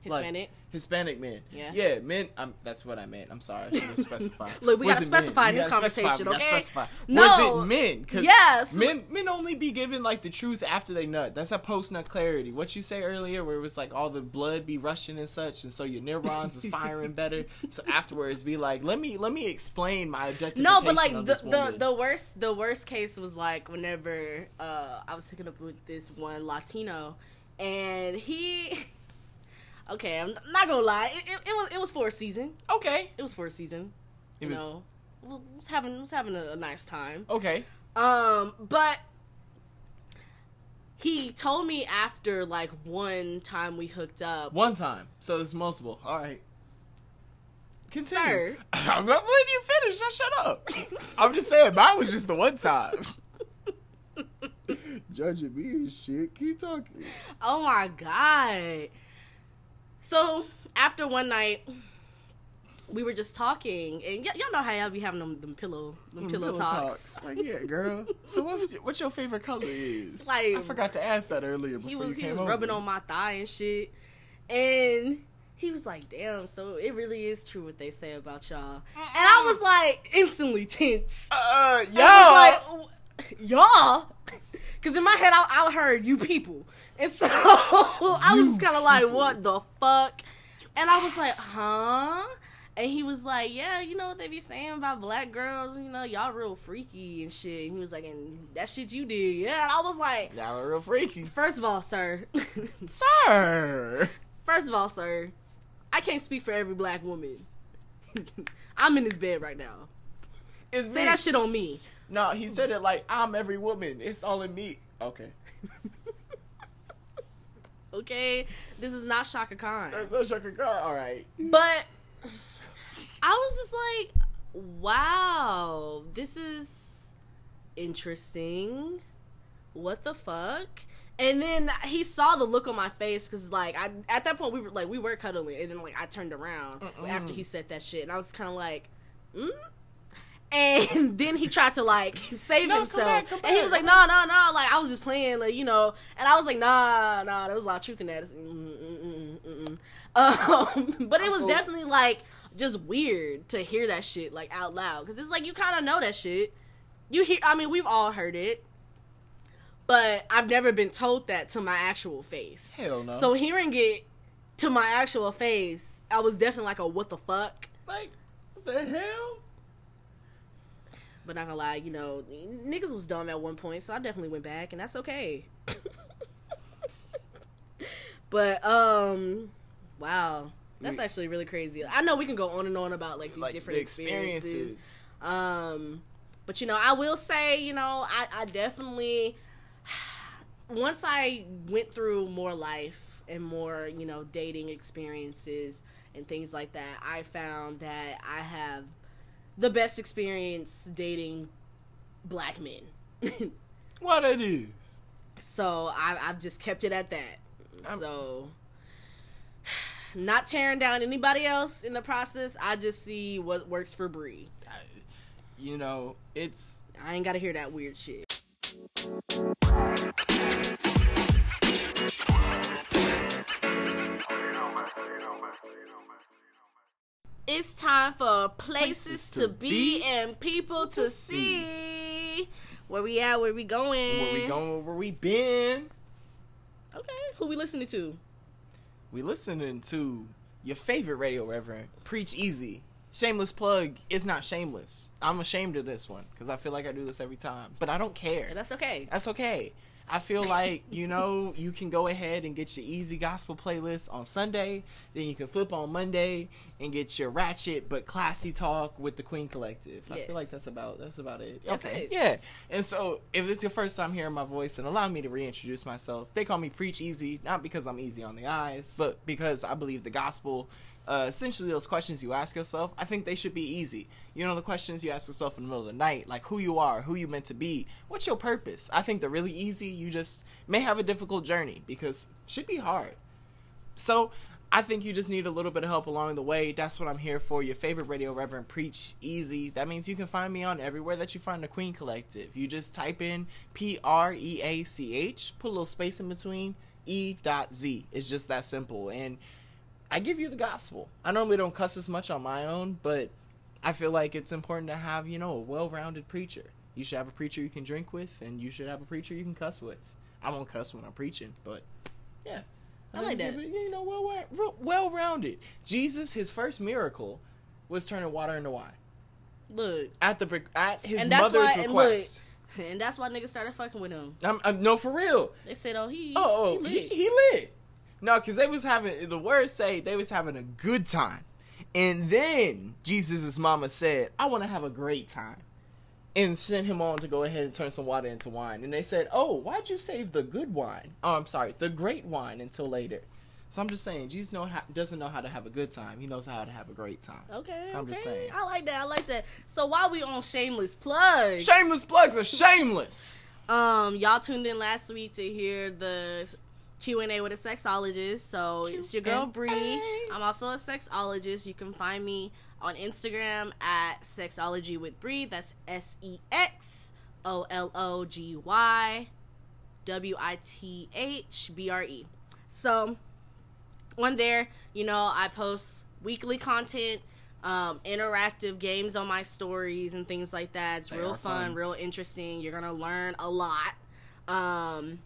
like-
hispanic
men.
Yeah.
Yeah, men. Um, that's what I meant. I'm sorry. I should have [LAUGHS] specified.
Look, we gotta specify in this
specify.
conversation, okay?
specify.
No.
Was it men? 'Cause
Yes.
Men, men only be given like the truth after they nut. That's a post nut clarity. What you say earlier, where it was like all the blood be rushing and such, and so your neurons is firing better. [LAUGHS] So afterwards, be like, let me let me explain my objectification
No, but like the, the the worst the worst case was like whenever uh I was hooking up with this one Latino, and he. [LAUGHS] Okay, I'm not gonna lie. It, it, it was it was for a season.
okay,
It was for a season.
it
You
was
know, was having was having a, a nice time.
okay.
Um, but he told me after like one time we hooked up.
One time, so there's multiple. All right. Continue.
Sir. [LAUGHS]
I'm not letting you finish. Now shut up. [LAUGHS] I'm just saying, mine was just the one time. [LAUGHS] Judging me and shit. Keep talking.
Oh my god. So after one night, we were just talking, and y- y'all know how y'all be having them, them pillow, them pillow, talks.
Like, yeah, girl. So what's what's your favorite color is? [LAUGHS]
Like-
I forgot to ask that earlier before
He was he was
over.
rubbing on my thigh and shit, and he was like, "Damn, so it really is true what they say about y'all." And I was like, instantly tense.
Uh.
I was like, y'all, [LAUGHS] because in my head I, I heard you people, and so [LAUGHS] I was kind of like, what the fuck? And I was like, huh? And he was like, yeah, you know what they be saying about black girls, you know, y'all real freaky and shit. And he was like, and that shit you did, yeah. And I was like,
Y'all are real freaky.
first of all, sir, [LAUGHS]
Sir.
first of all, sir, I can't speak for every black woman. [LAUGHS] I'm in this bed right now.
It's
Say
me.
that shit on me.
No, he said it like I'm every woman. It's all in me. Okay.
Okay, this is not Chaka Khan.
That's not Chaka Khan. All right.
But I was just like, wow, this is interesting. What the fuck? And then he saw the look on my face because, like, I at that point we were like we were cuddling, and then like I turned around after he said that shit, and I was kind of like, mm? And [LAUGHS] then he tried to like save
No, come
himself,
back, come
and he was like, "No, no, no!" Like I was just playing, like you know. And I was like, "Nah, nah." There was a lot of truth in that. Mm, mm, mm, mm, mm. [LAUGHS] Um, but it was definitely like just weird to hear that shit like out loud because it's like you kind of know that shit. You hear? I mean, we've all heard it. but I've never been told that to my actual face.
Hell no.
So hearing it to my actual face, I was definitely like a what the fuck.
like, what the hell?
But not gonna lie, you know, niggas was dumb at one point, so I definitely went back, and that's okay. [LAUGHS] but um, wow, that's
We-
actually really crazy. I know we can go on and on about like these
Like
different
the
experiences.
experiences.
Um, but you know, I will say, you know, I, I definitely [SIGHS] once I went through more life and more, you know, dating experiences and things like that, I found that I have the best experience dating black men. [LAUGHS]
What it is?
so I, I've just kept it at that.
I'm-
so not tearing down anybody else in the process. I just see what works for
Bre. You know, it's
I ain't gotta hear that weird shit. It's time for places, to, be, and people to, see. Where we at? Where we going?
where we going, where we been.
Okay, who we listening to?
We listening to your favorite radio reverend, Preach EZ. Shameless plug is not shameless. I'm ashamed of this one because I feel like I do this every time, but I don't care.
That's okay.
That's okay. I feel like, you know, you can go ahead and get your easy gospel playlist on Sunday. Then you can flip on Monday and get your ratchet but classy talk with the Queen Collective. I feel like that's about that's about it.
That's
okay.
it.
Yeah. And so if it's your first time hearing my voice and allow me to reintroduce myself, they call me Preach EZ, not because I'm easy on the eyes, but because I believe the gospel uh, essentially those questions you ask yourself, I think they should be easy. You know, the questions you ask yourself in the middle of the night, like who you are, who you meant to be, what's your purpose? I think they're really easy. You just may have a difficult journey because it should be hard. So I think you just need a little bit of help along the way. That's what I'm here for. Your favorite radio reverend preach EZ. That means you can find me on everywhere that you find the Queen Collective. You just type in P R E A C H, put a little space in between E dot Z. It's just that simple. And I give you the gospel. I normally don't cuss as much on my own, but I feel like it's important to have, you know, a well-rounded preacher. You should have a preacher you can drink with, and you should have a preacher you can cuss with. I won't cuss when I'm preaching, but yeah,
I like that.
You know, well, well, well-rounded. Jesus, his first miracle was turning water into wine
Look,
at the at his
And that's
mother's
why- and look,
request.
and that's why niggas started fucking with him.
I'm, I'm no for real.
They said, "Oh, he,
Oh, oh,
he
he, he lit. No, because they was having the words say they was having a good time, and then Jesus' mama said, "I want to have a great time," and sent him on to go ahead and turn some water into wine. And they said, "Oh, why'd you save the good wine? Oh, I'm sorry, the great wine until later." So I'm just saying, Jesus know how, doesn't know how to have a good time. He knows how to have a great time.
Okay,
I'm
okay.
just saying.
I like that. I like that. So while we on shameless plugs,
Shameless plugs are shameless.
um, y'all tuned in last week to hear the Q and A with a sexologist. So it's your girl Bre. I'm also a sexologist. You can find me on Instagram at sexology with Bre. That's S E X O L O G Y W I T H B R E. So on there, you know, I post weekly content, um, interactive games on my stories and things like that. It's
They
real fun,
fun.
real interesting. You're gonna learn a lot. Um,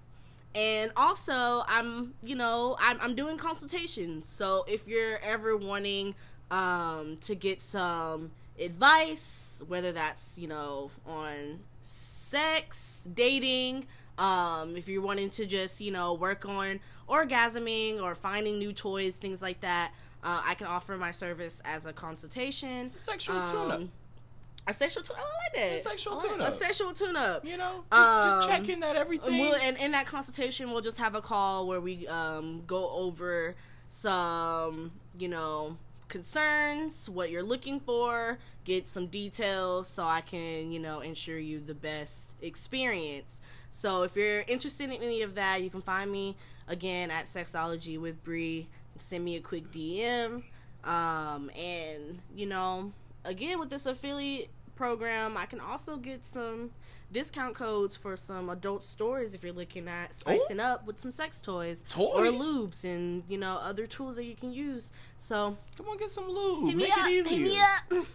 and also, I'm, you know, I'm, I'm doing consultations. So if you're ever wanting um, to get some advice, whether that's, you know, on sex, dating, um, if you're wanting to just, you know, work on orgasming or finding new toys, things like that, uh, I can offer my service as a consultation.
Sexual
Um,
tune-up.
A sexual tune. I like that.
A sexual
like-
tune-up.
A sexual tune up.
You know, just, just
Um,
checking that everything.
We'll, and in that consultation, we'll just have a call where we um, go over some, you know, concerns, what you're looking for, get some details so I can, you know, ensure you the best experience. So if you're interested in any of that, you can find me again at Sexology with Bre. Send me a quick DM. Um, and, you know, again, with this affiliate program, I can also get some discount codes for some adult stores if you're looking at spicing oh. up with some sex toys,
toys, or
lubes and you know other tools that you can use. So
Come on, get some lube.
hit me
Make
up,
it easier.
me up.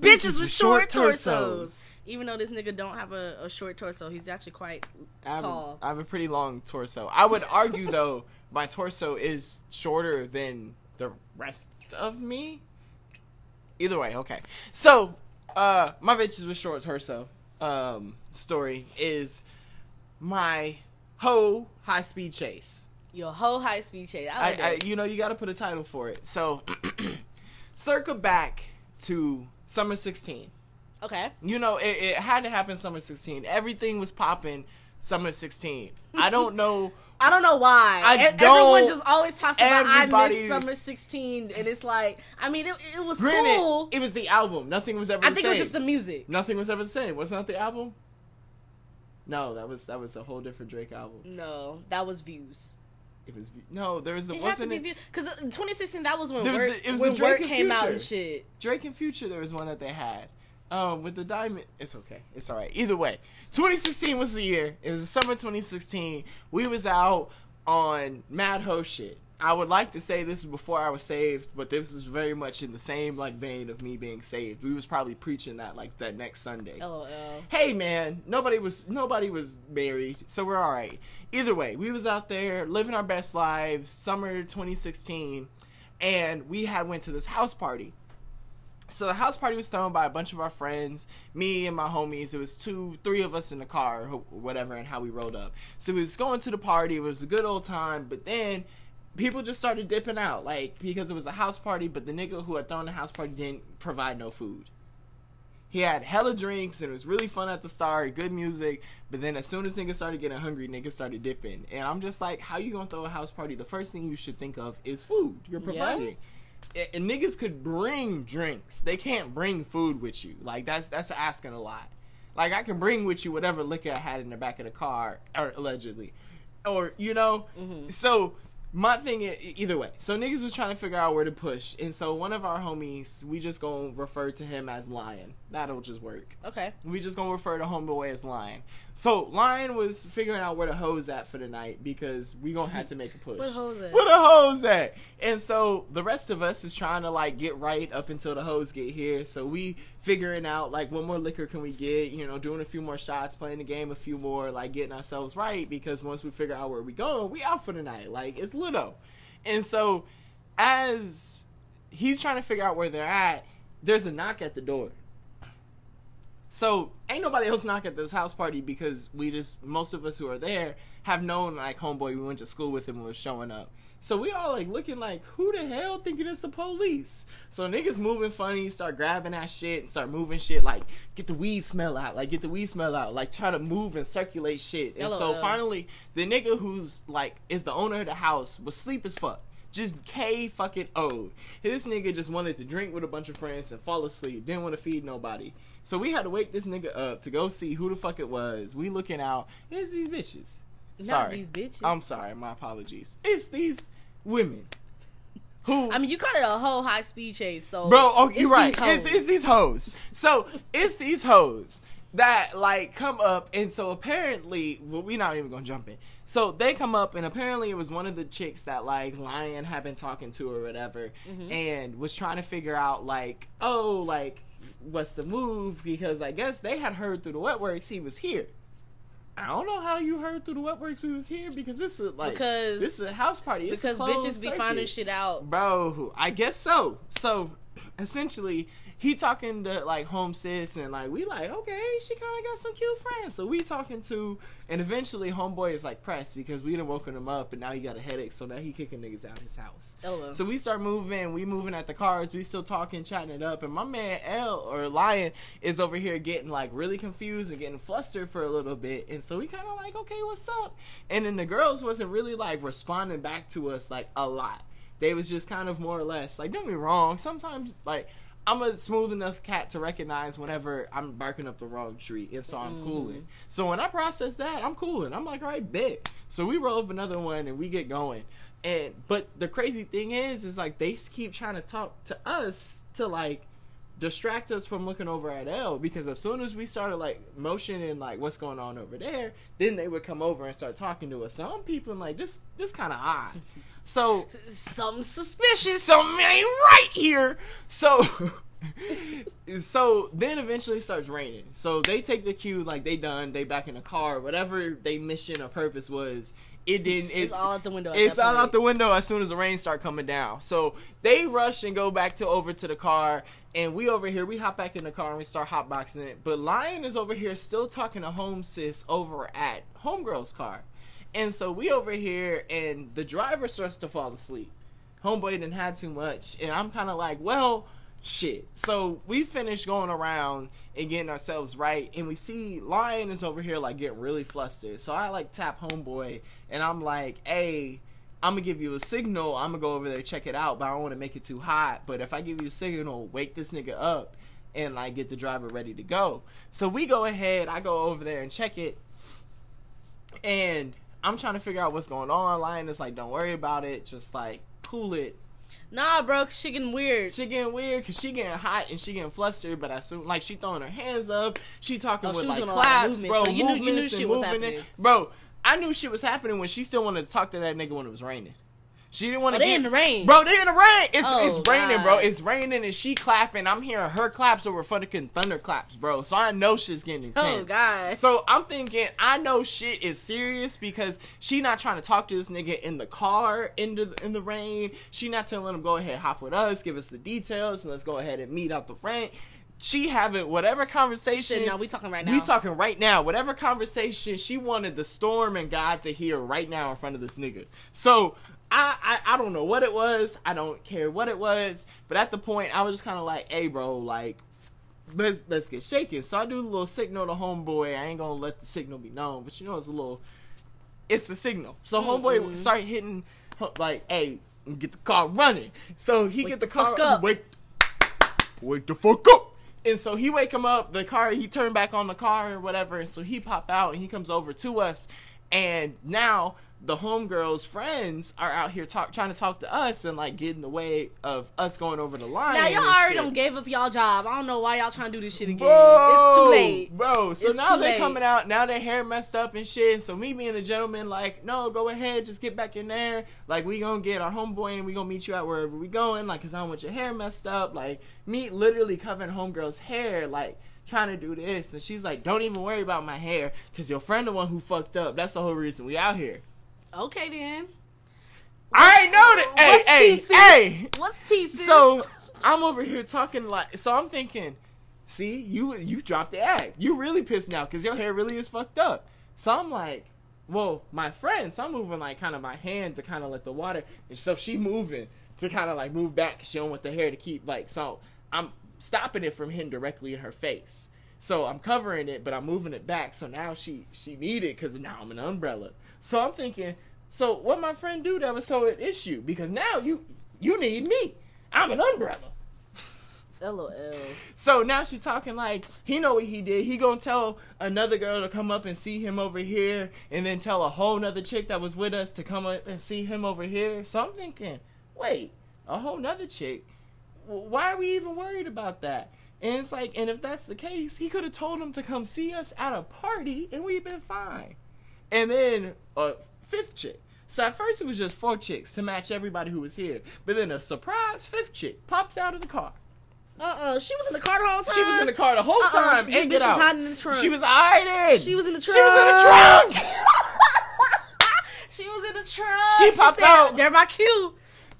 Bitches with short torsos. Even though this nigga don't have a, a short torso, he's actually quite
I have,
tall.
A, I have a pretty long torso. I would argue [LAUGHS] though, my torso is shorter than the rest of me. Either way, okay. So, uh, my bitches with short torso um, story is my hoe high speed chase.
Your whole high speed chase. I
I,
like
I
that.
you know you got to put a title for it. So, [CLEARS THROAT] circle back to summer sixteen.
okay.
You know, it, it had to happen summer 16. Everything was popping summer 16. I don't know. [LAUGHS]
I don't know why.
I
E- Everyone
don't-
just always talks about I miss Summer 16, and it's like, I mean, it, it was
Granted,
cool.
it was the album. Nothing was ever
I think
same.
it was just the music.
Nothing was ever the same. Wasn't that the album? No, that was that was a whole different Drake album.
No, that was views.
It was no, there was the
It
wasn't
be because 2016 that was when
was
work,
the- it was
when work came out and shit.
Drake and Future. There was one that they had. Um, with the diamond, it's okay. It's all right. Either way, 2016 was the year. It was the summer 2016. We was out on mad ho shit. I would like to say this is before I was saved, but this is very much in the same like vein of me being saved. We was probably preaching that like that next Sunday.
LOL.
Hey man, nobody was nobody was married, so we're all right. Either way, we was out there living our best lives, summer 2016, and we had went to this house party. So the house party was thrown by a bunch of our friends, me and my homies. It was two, three of us in the car, or whatever, and how we rolled up. So we was going to the party. It was a good old time, but then people just started dipping out, like because it was a house party. But the nigga who had thrown the house party didn't provide no food. He had hella drinks and it was really fun at the start, good music. But then as soon as niggas started getting hungry, niggas started dipping. And I'm just like, how you gonna throw a house party? The first thing you should think of is food. You're providing. A- And niggas could bring drinks. They can't bring food with you. Like that's that's asking a lot. Like I can bring with you whatever liquor I had in the back of the car, or allegedly, or you know. Mm-hmm. So my thing is either way. So niggas was trying to figure out where to push, and so one of our homies, we just gonna refer to him as Lion. That'll just work.
Okay.
We just gonna refer to homeboy as Lion. So Lion was figuring out where the hose at for the night because we gonna have to make a push.
Where the hose at?
Where the hose at? And so the rest of us is trying to like get right up until the hose get here. So we figuring out like what more liquor can we get? You know, doing a few more shots, playing the game a few more, like getting ourselves right because once we figure out where we going, we out for the night. Like it's little. And so as he's trying to figure out where they're at, there's a knock at the door. So ain't nobody else knock at this house party because we just most of us who are there have known like homeboy we went to school with him and was showing up. So we all like looking like who the hell thinking it's the police? So niggas moving funny, start grabbing that shit and start moving shit like get the weed smell out, like get the weed smell out, like try to move and circulate shit. And so finally the nigga who's like is the owner of the house was sleep as fuck. Just K fucking O. This nigga just wanted to drink with a bunch of friends and fall asleep. Didn't want to feed nobody. So we had to wake this nigga up to go see who the fuck it was. We looking out. It's these bitches.
Not
sorry.
these bitches.
I'm sorry. My apologies. It's these women. Who
I mean, you called it a whole high speed chase, so
Bro, oh, you're right.
these.
It's, it's these hoes. So it's these hoes that like come up, and so apparently, well, we're not even gonna jump in. So they come up, and apparently it was one of the chicks that like Lion had been talking to or whatever,
Mm-hmm.
and was trying to figure out like, oh, like what's the move? Because I guess they had heard through the wetworks he was here. I don't know how you heard through the wetworks we was here because this is like
Because-
this is a house party. It's
because bitches be
circuit.
finding shit out.
Bro, I guess so. So [CLEARS THROAT] essentially, he talking to like home sis and like we like okay, she kind of got some cute friends. So we talking to, and eventually homeboy is like pressed because we done woken him up and now he got a headache, so now he kicking niggas out his house.
Oh, LOL.
So we start moving, we moving at the cars, we still talking, chatting it up, and my man L or Lion is over here getting like really confused and getting flustered for a little bit, and so we kind of like, okay, what's up? And then the girls wasn't really like responding back to us like a lot. They was just kind of more or less like, don't be wrong, sometimes like. I'm a smooth enough cat to recognize whenever I'm barking up the wrong tree, and so I'm cooling. Mm. So when I process that, I'm cooling. I'm like, all right, bet. So we roll up another one and we get going. And but the crazy thing is, is like they keep trying to talk to us to like distract us from looking over at L because as soon as we started like motioning like what's going on over there, then they would come over and start talking to us. So I'm peeping like this this kind of odd. [LAUGHS] So
some suspicious.
something ain't right here. So [LAUGHS] so then eventually it starts raining. So they take the cue, like they done, they back in the car, whatever they mission or purpose was. It didn't. It,
It's all out the window.
it's all out the window as soon as the rain start coming down. So they rush and go back to over to the car, and we over here we hop back in the car and we start hotboxing it. But Lion is over here still talking to home sis over at homegirl's car, and so we over here and the driver starts to fall asleep. Homeboy didn't had too much, and I'm kind of like, well, shit. So we finish going around and getting ourselves right, and we see Lion is over here like getting really flustered. So I like tap Homeboy, and I'm like, hey. I'm gonna give you a signal. I'm gonna go over there check it out, but I don't want to make it too hot. But if I give you a signal, wake this nigga up and like get the driver ready to go. So we go ahead. I go over there and check it, and I'm trying to figure out what's going on. Lion is like, don't worry about it. Just like cool it.
Nah, bro, she getting weird.
She getting weird because she getting hot and she getting flustered, but I assume like she throwing her hands up, she talking
Oh,
with
she
like claps, bro,
so you knew- you knew
movements
shit
and
was
moving
happening.
it. Bro, I knew shit was happening when she still wanted to talk to that nigga when it was raining. She didn't want
Oh,
to
they
get
in the rain.
bro. They in the rain. It's
Oh,
it's raining, bro. It's raining and she clapping. I'm hearing her claps over fucking thunder claps, bro. So I know shit's getting oh, intense.
Oh, God.
So I'm thinking, I know shit is serious because she not trying to talk to this nigga in the car in the in the rain. She not telling him go ahead hop with us, give us the details, and let's go ahead and meet out the rain. She having whatever conversation.
No, we talking right now.
We talking right now. Whatever conversation she wanted the storm and God to hear right now in front of this nigga. So I, I I don't know what it was. I don't care what it was. But at the point, I was just kind of like, "Hey, bro, like." Let's let's get shaken. So I do a little signal to homeboy. I ain't gonna let the signal be known, but you know it's a little, it's a signal. So homeboy mm-hmm. start hitting, like, hey, get the car running. So he get the, car
fuck up.
wake wake the fuck up. And so he wake him up. The car he turned back on the car or whatever. And so he pop out and he comes over to us. And now the homegirl's friends are out here talk, trying to talk to us and like get in the way of us going over the line.
Now y'all already
shit.
done gave up y'all job. I don't know why y'all trying to do this shit again.
Bro,
it's too late.
bro. So
It's
now they're
late.
coming out. Now their hair messed up and shit. And so me being a gentleman, like, no, go ahead, just get back in there. Like, we gonna get our homeboy and we gonna meet you out wherever we going. Like, cause I don't want your hair messed up. Like, me literally covering homegirl's hair, like. Trying to do this, and she's like, "Don't even worry about my hair, cause your friend the one who fucked up. That's the whole reason we out here."
Okay then.
I know that.
What's
Hey,
sis?
hey, hey.
What's T?
So I'm over here talking like so I'm thinking, see, you you dropped the act. You really pissed now because your hair really is fucked up. So I'm like, well, my friend, so I'm moving like kind of my hand to kind of let the water and so she moving to kind of like move back 'cause she don't want the hair to keep like so I'm stopping it from hitting directly in her face. So I'm covering it, but I'm moving it back. So now she she need it because now I'm an umbrella. So I'm thinking, so what my friend do that was so an issue because now you you need me. I'm an umbrella.
LOL.
So now she talking like he know what he did. He gonna tell another girl to come up and see him over here, and then tell a whole nother chick that was with us to come up and see him over here. So I'm thinking, wait, a whole nother chick? Why are we even worried about that? And it's like, and if that's the case, he could have told him to come see us at a party, and we'd been fine. And then a fifth chick. So at first it was just four chicks to match everybody who was here, but then a surprise fifth chick pops out of the car.
Uh uh She was in the car the whole time.
She was in the car the whole
Uh-uh,
time.
she-
and get
was
out.
hiding in the trunk.
She was hiding.
She was in the trunk. [LAUGHS]
She was in the trunk.
She was in the trunk.
She popped
said,
out.
They're my cue,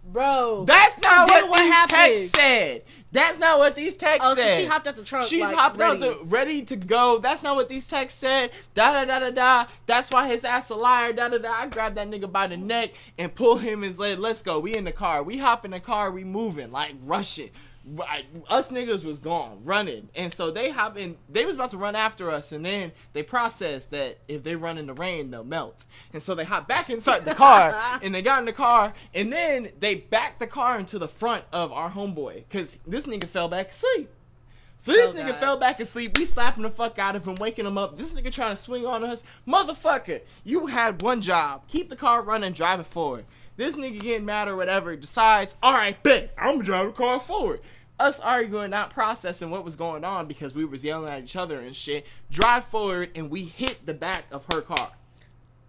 bro.
That's not what,
what
these
happened?
texts said. That's not what these texts
oh, so
said.
she hopped out the trunk.
She
like,
hopped out the ready to go. That's not what these texts said. Da da da da da. That's why his ass a liar. Da da da. I grabbed that nigga by the neck and pull him and said, "Let's go." We in the car. We hop in the car. We moving like rushing. Right, us niggas was gone running, and so they hop in. They was about to run after us, and then they processed that if they run in the rain, they'll melt, and so they hop back inside the car, [LAUGHS] and they got in the car, and then they backed the car into the front of our homeboy, cause this nigga fell back asleep. So this
Oh,
nigga
God.
fell back asleep. We slapping the fuck out of him, waking him up. This nigga trying to swing on us. Motherfucker, you had one job. Keep the car running, drive it forward. This nigga getting mad or whatever decides, all right, bet, I'm gonna drive the car forward. Us arguing, not processing what was going on because we was yelling at each other and shit. Drive forward and we hit the back of her car.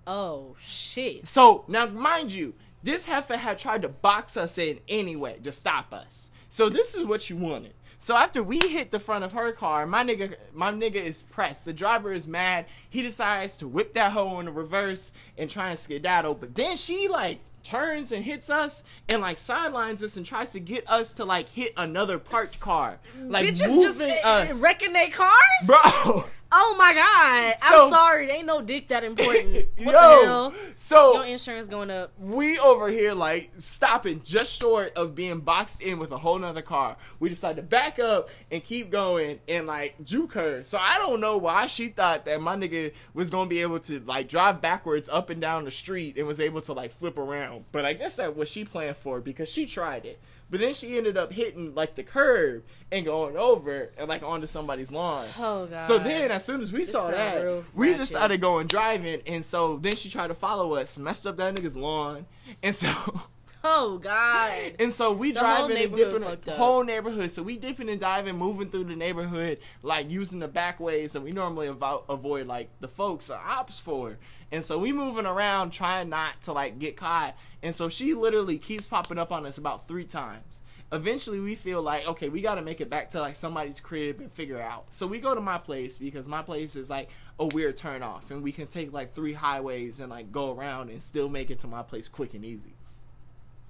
Oh shit.
So now, mind you, this heifer had tried to box us in anyway to stop us. So this is what you wanted. So after we hit the front of her car, my nigga, my nigga is pressed. The driver is mad. He decides to whip that hoe in the reverse and try and skedaddle. But then she like turns and hits us and like sidelines us and tries to get us to like hit another parked car, like
Bitches
moving
just
us,
wrecking their cars?
bro.
Oh my god.
So-
I'm sorry. There ain't no dick that important. [LAUGHS] What
Yo,
the hell?
so
Your insurance going up.
we over here like stopping just short of being boxed in with a whole nother car. We decided to back up and keep going and like juke her. So I don't know why she thought that my nigga was gonna be able to like drive backwards up and down the street and was able to like flip around. But I guess that was she planned for because she tried it. But then she ended up hitting like the curb and going over and like onto somebody's lawn.
Oh god.
So then, as soon as we saw that, we
ratchet.
decided going driving, and so then she tried to follow us, messed up that nigga's lawn, and so [LAUGHS]
Oh god. [LAUGHS]
and so we
The
driving and dipping the whole neighborhood. So we dipping and diving, moving through the neighborhood, like using the back ways that we normally avo- avoid, like the folks are ops for. And so we moving around trying not to like get caught. And so she literally keeps popping up on us about three times. Eventually, we feel like okay, we got to make it back to like somebody's crib and figure out. So we go to my place because my place is like a weird turn off, and we can take like three highways and like go around and still make it to my place quick and easy.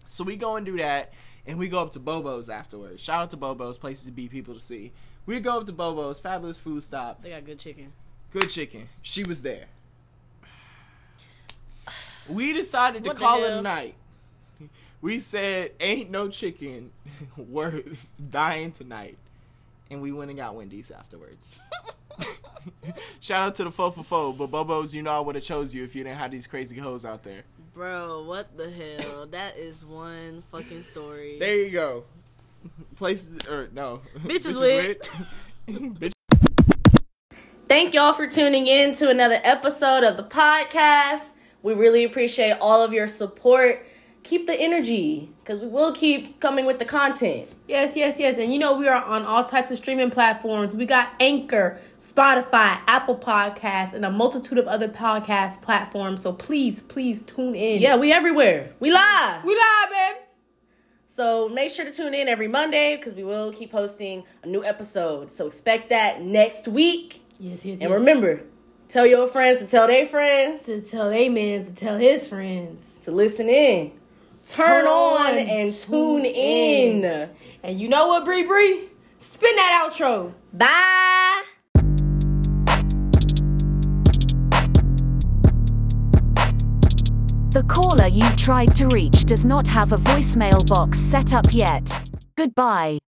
So we go and do that, and we go up to Bobo's afterwards. Shout out to Bobo's, places to be, people to see. We go up to Bobo's, fabulous food stop,
They got good chicken.
good chicken. She was there. We decided to
What
call it a night. We said, "Ain't no chicken [LAUGHS] worth dying tonight," and we went and got Wendy's afterwards. [LAUGHS] Shout out to the fo for fo, but Bobo's, you know I would have chose you if you didn't have these crazy hoes out there.
Bro, what the hell? that is one fucking story.
There you go. Places or no.
Bitches
with. [LAUGHS] Bitch.
Thank y'all for tuning in to another episode of the podcast. We really appreciate all of your support. Keep the energy because we will keep coming with the content.
Yes, yes, yes. And you know, we are on all types of streaming platforms. We got Anchor, Spotify, Apple Podcasts, and a multitude of other podcast platforms. So please, please tune in.
Yeah, we everywhere. We live.
We live, babe.
So make sure to tune in every Monday because we will keep posting a new episode. So expect that next week.
Yes, yes, yes.
And
yes.
remember, tell your friends to tell their friends
to tell they mans to tell his friends.
to listen in. Turn
Turn
on
on,
and
tune
tune in.
in. And you know what, Bre Bre? Spin that outro.
Bye.
The caller you tried to reach does not have a voicemail box set up yet. Goodbye.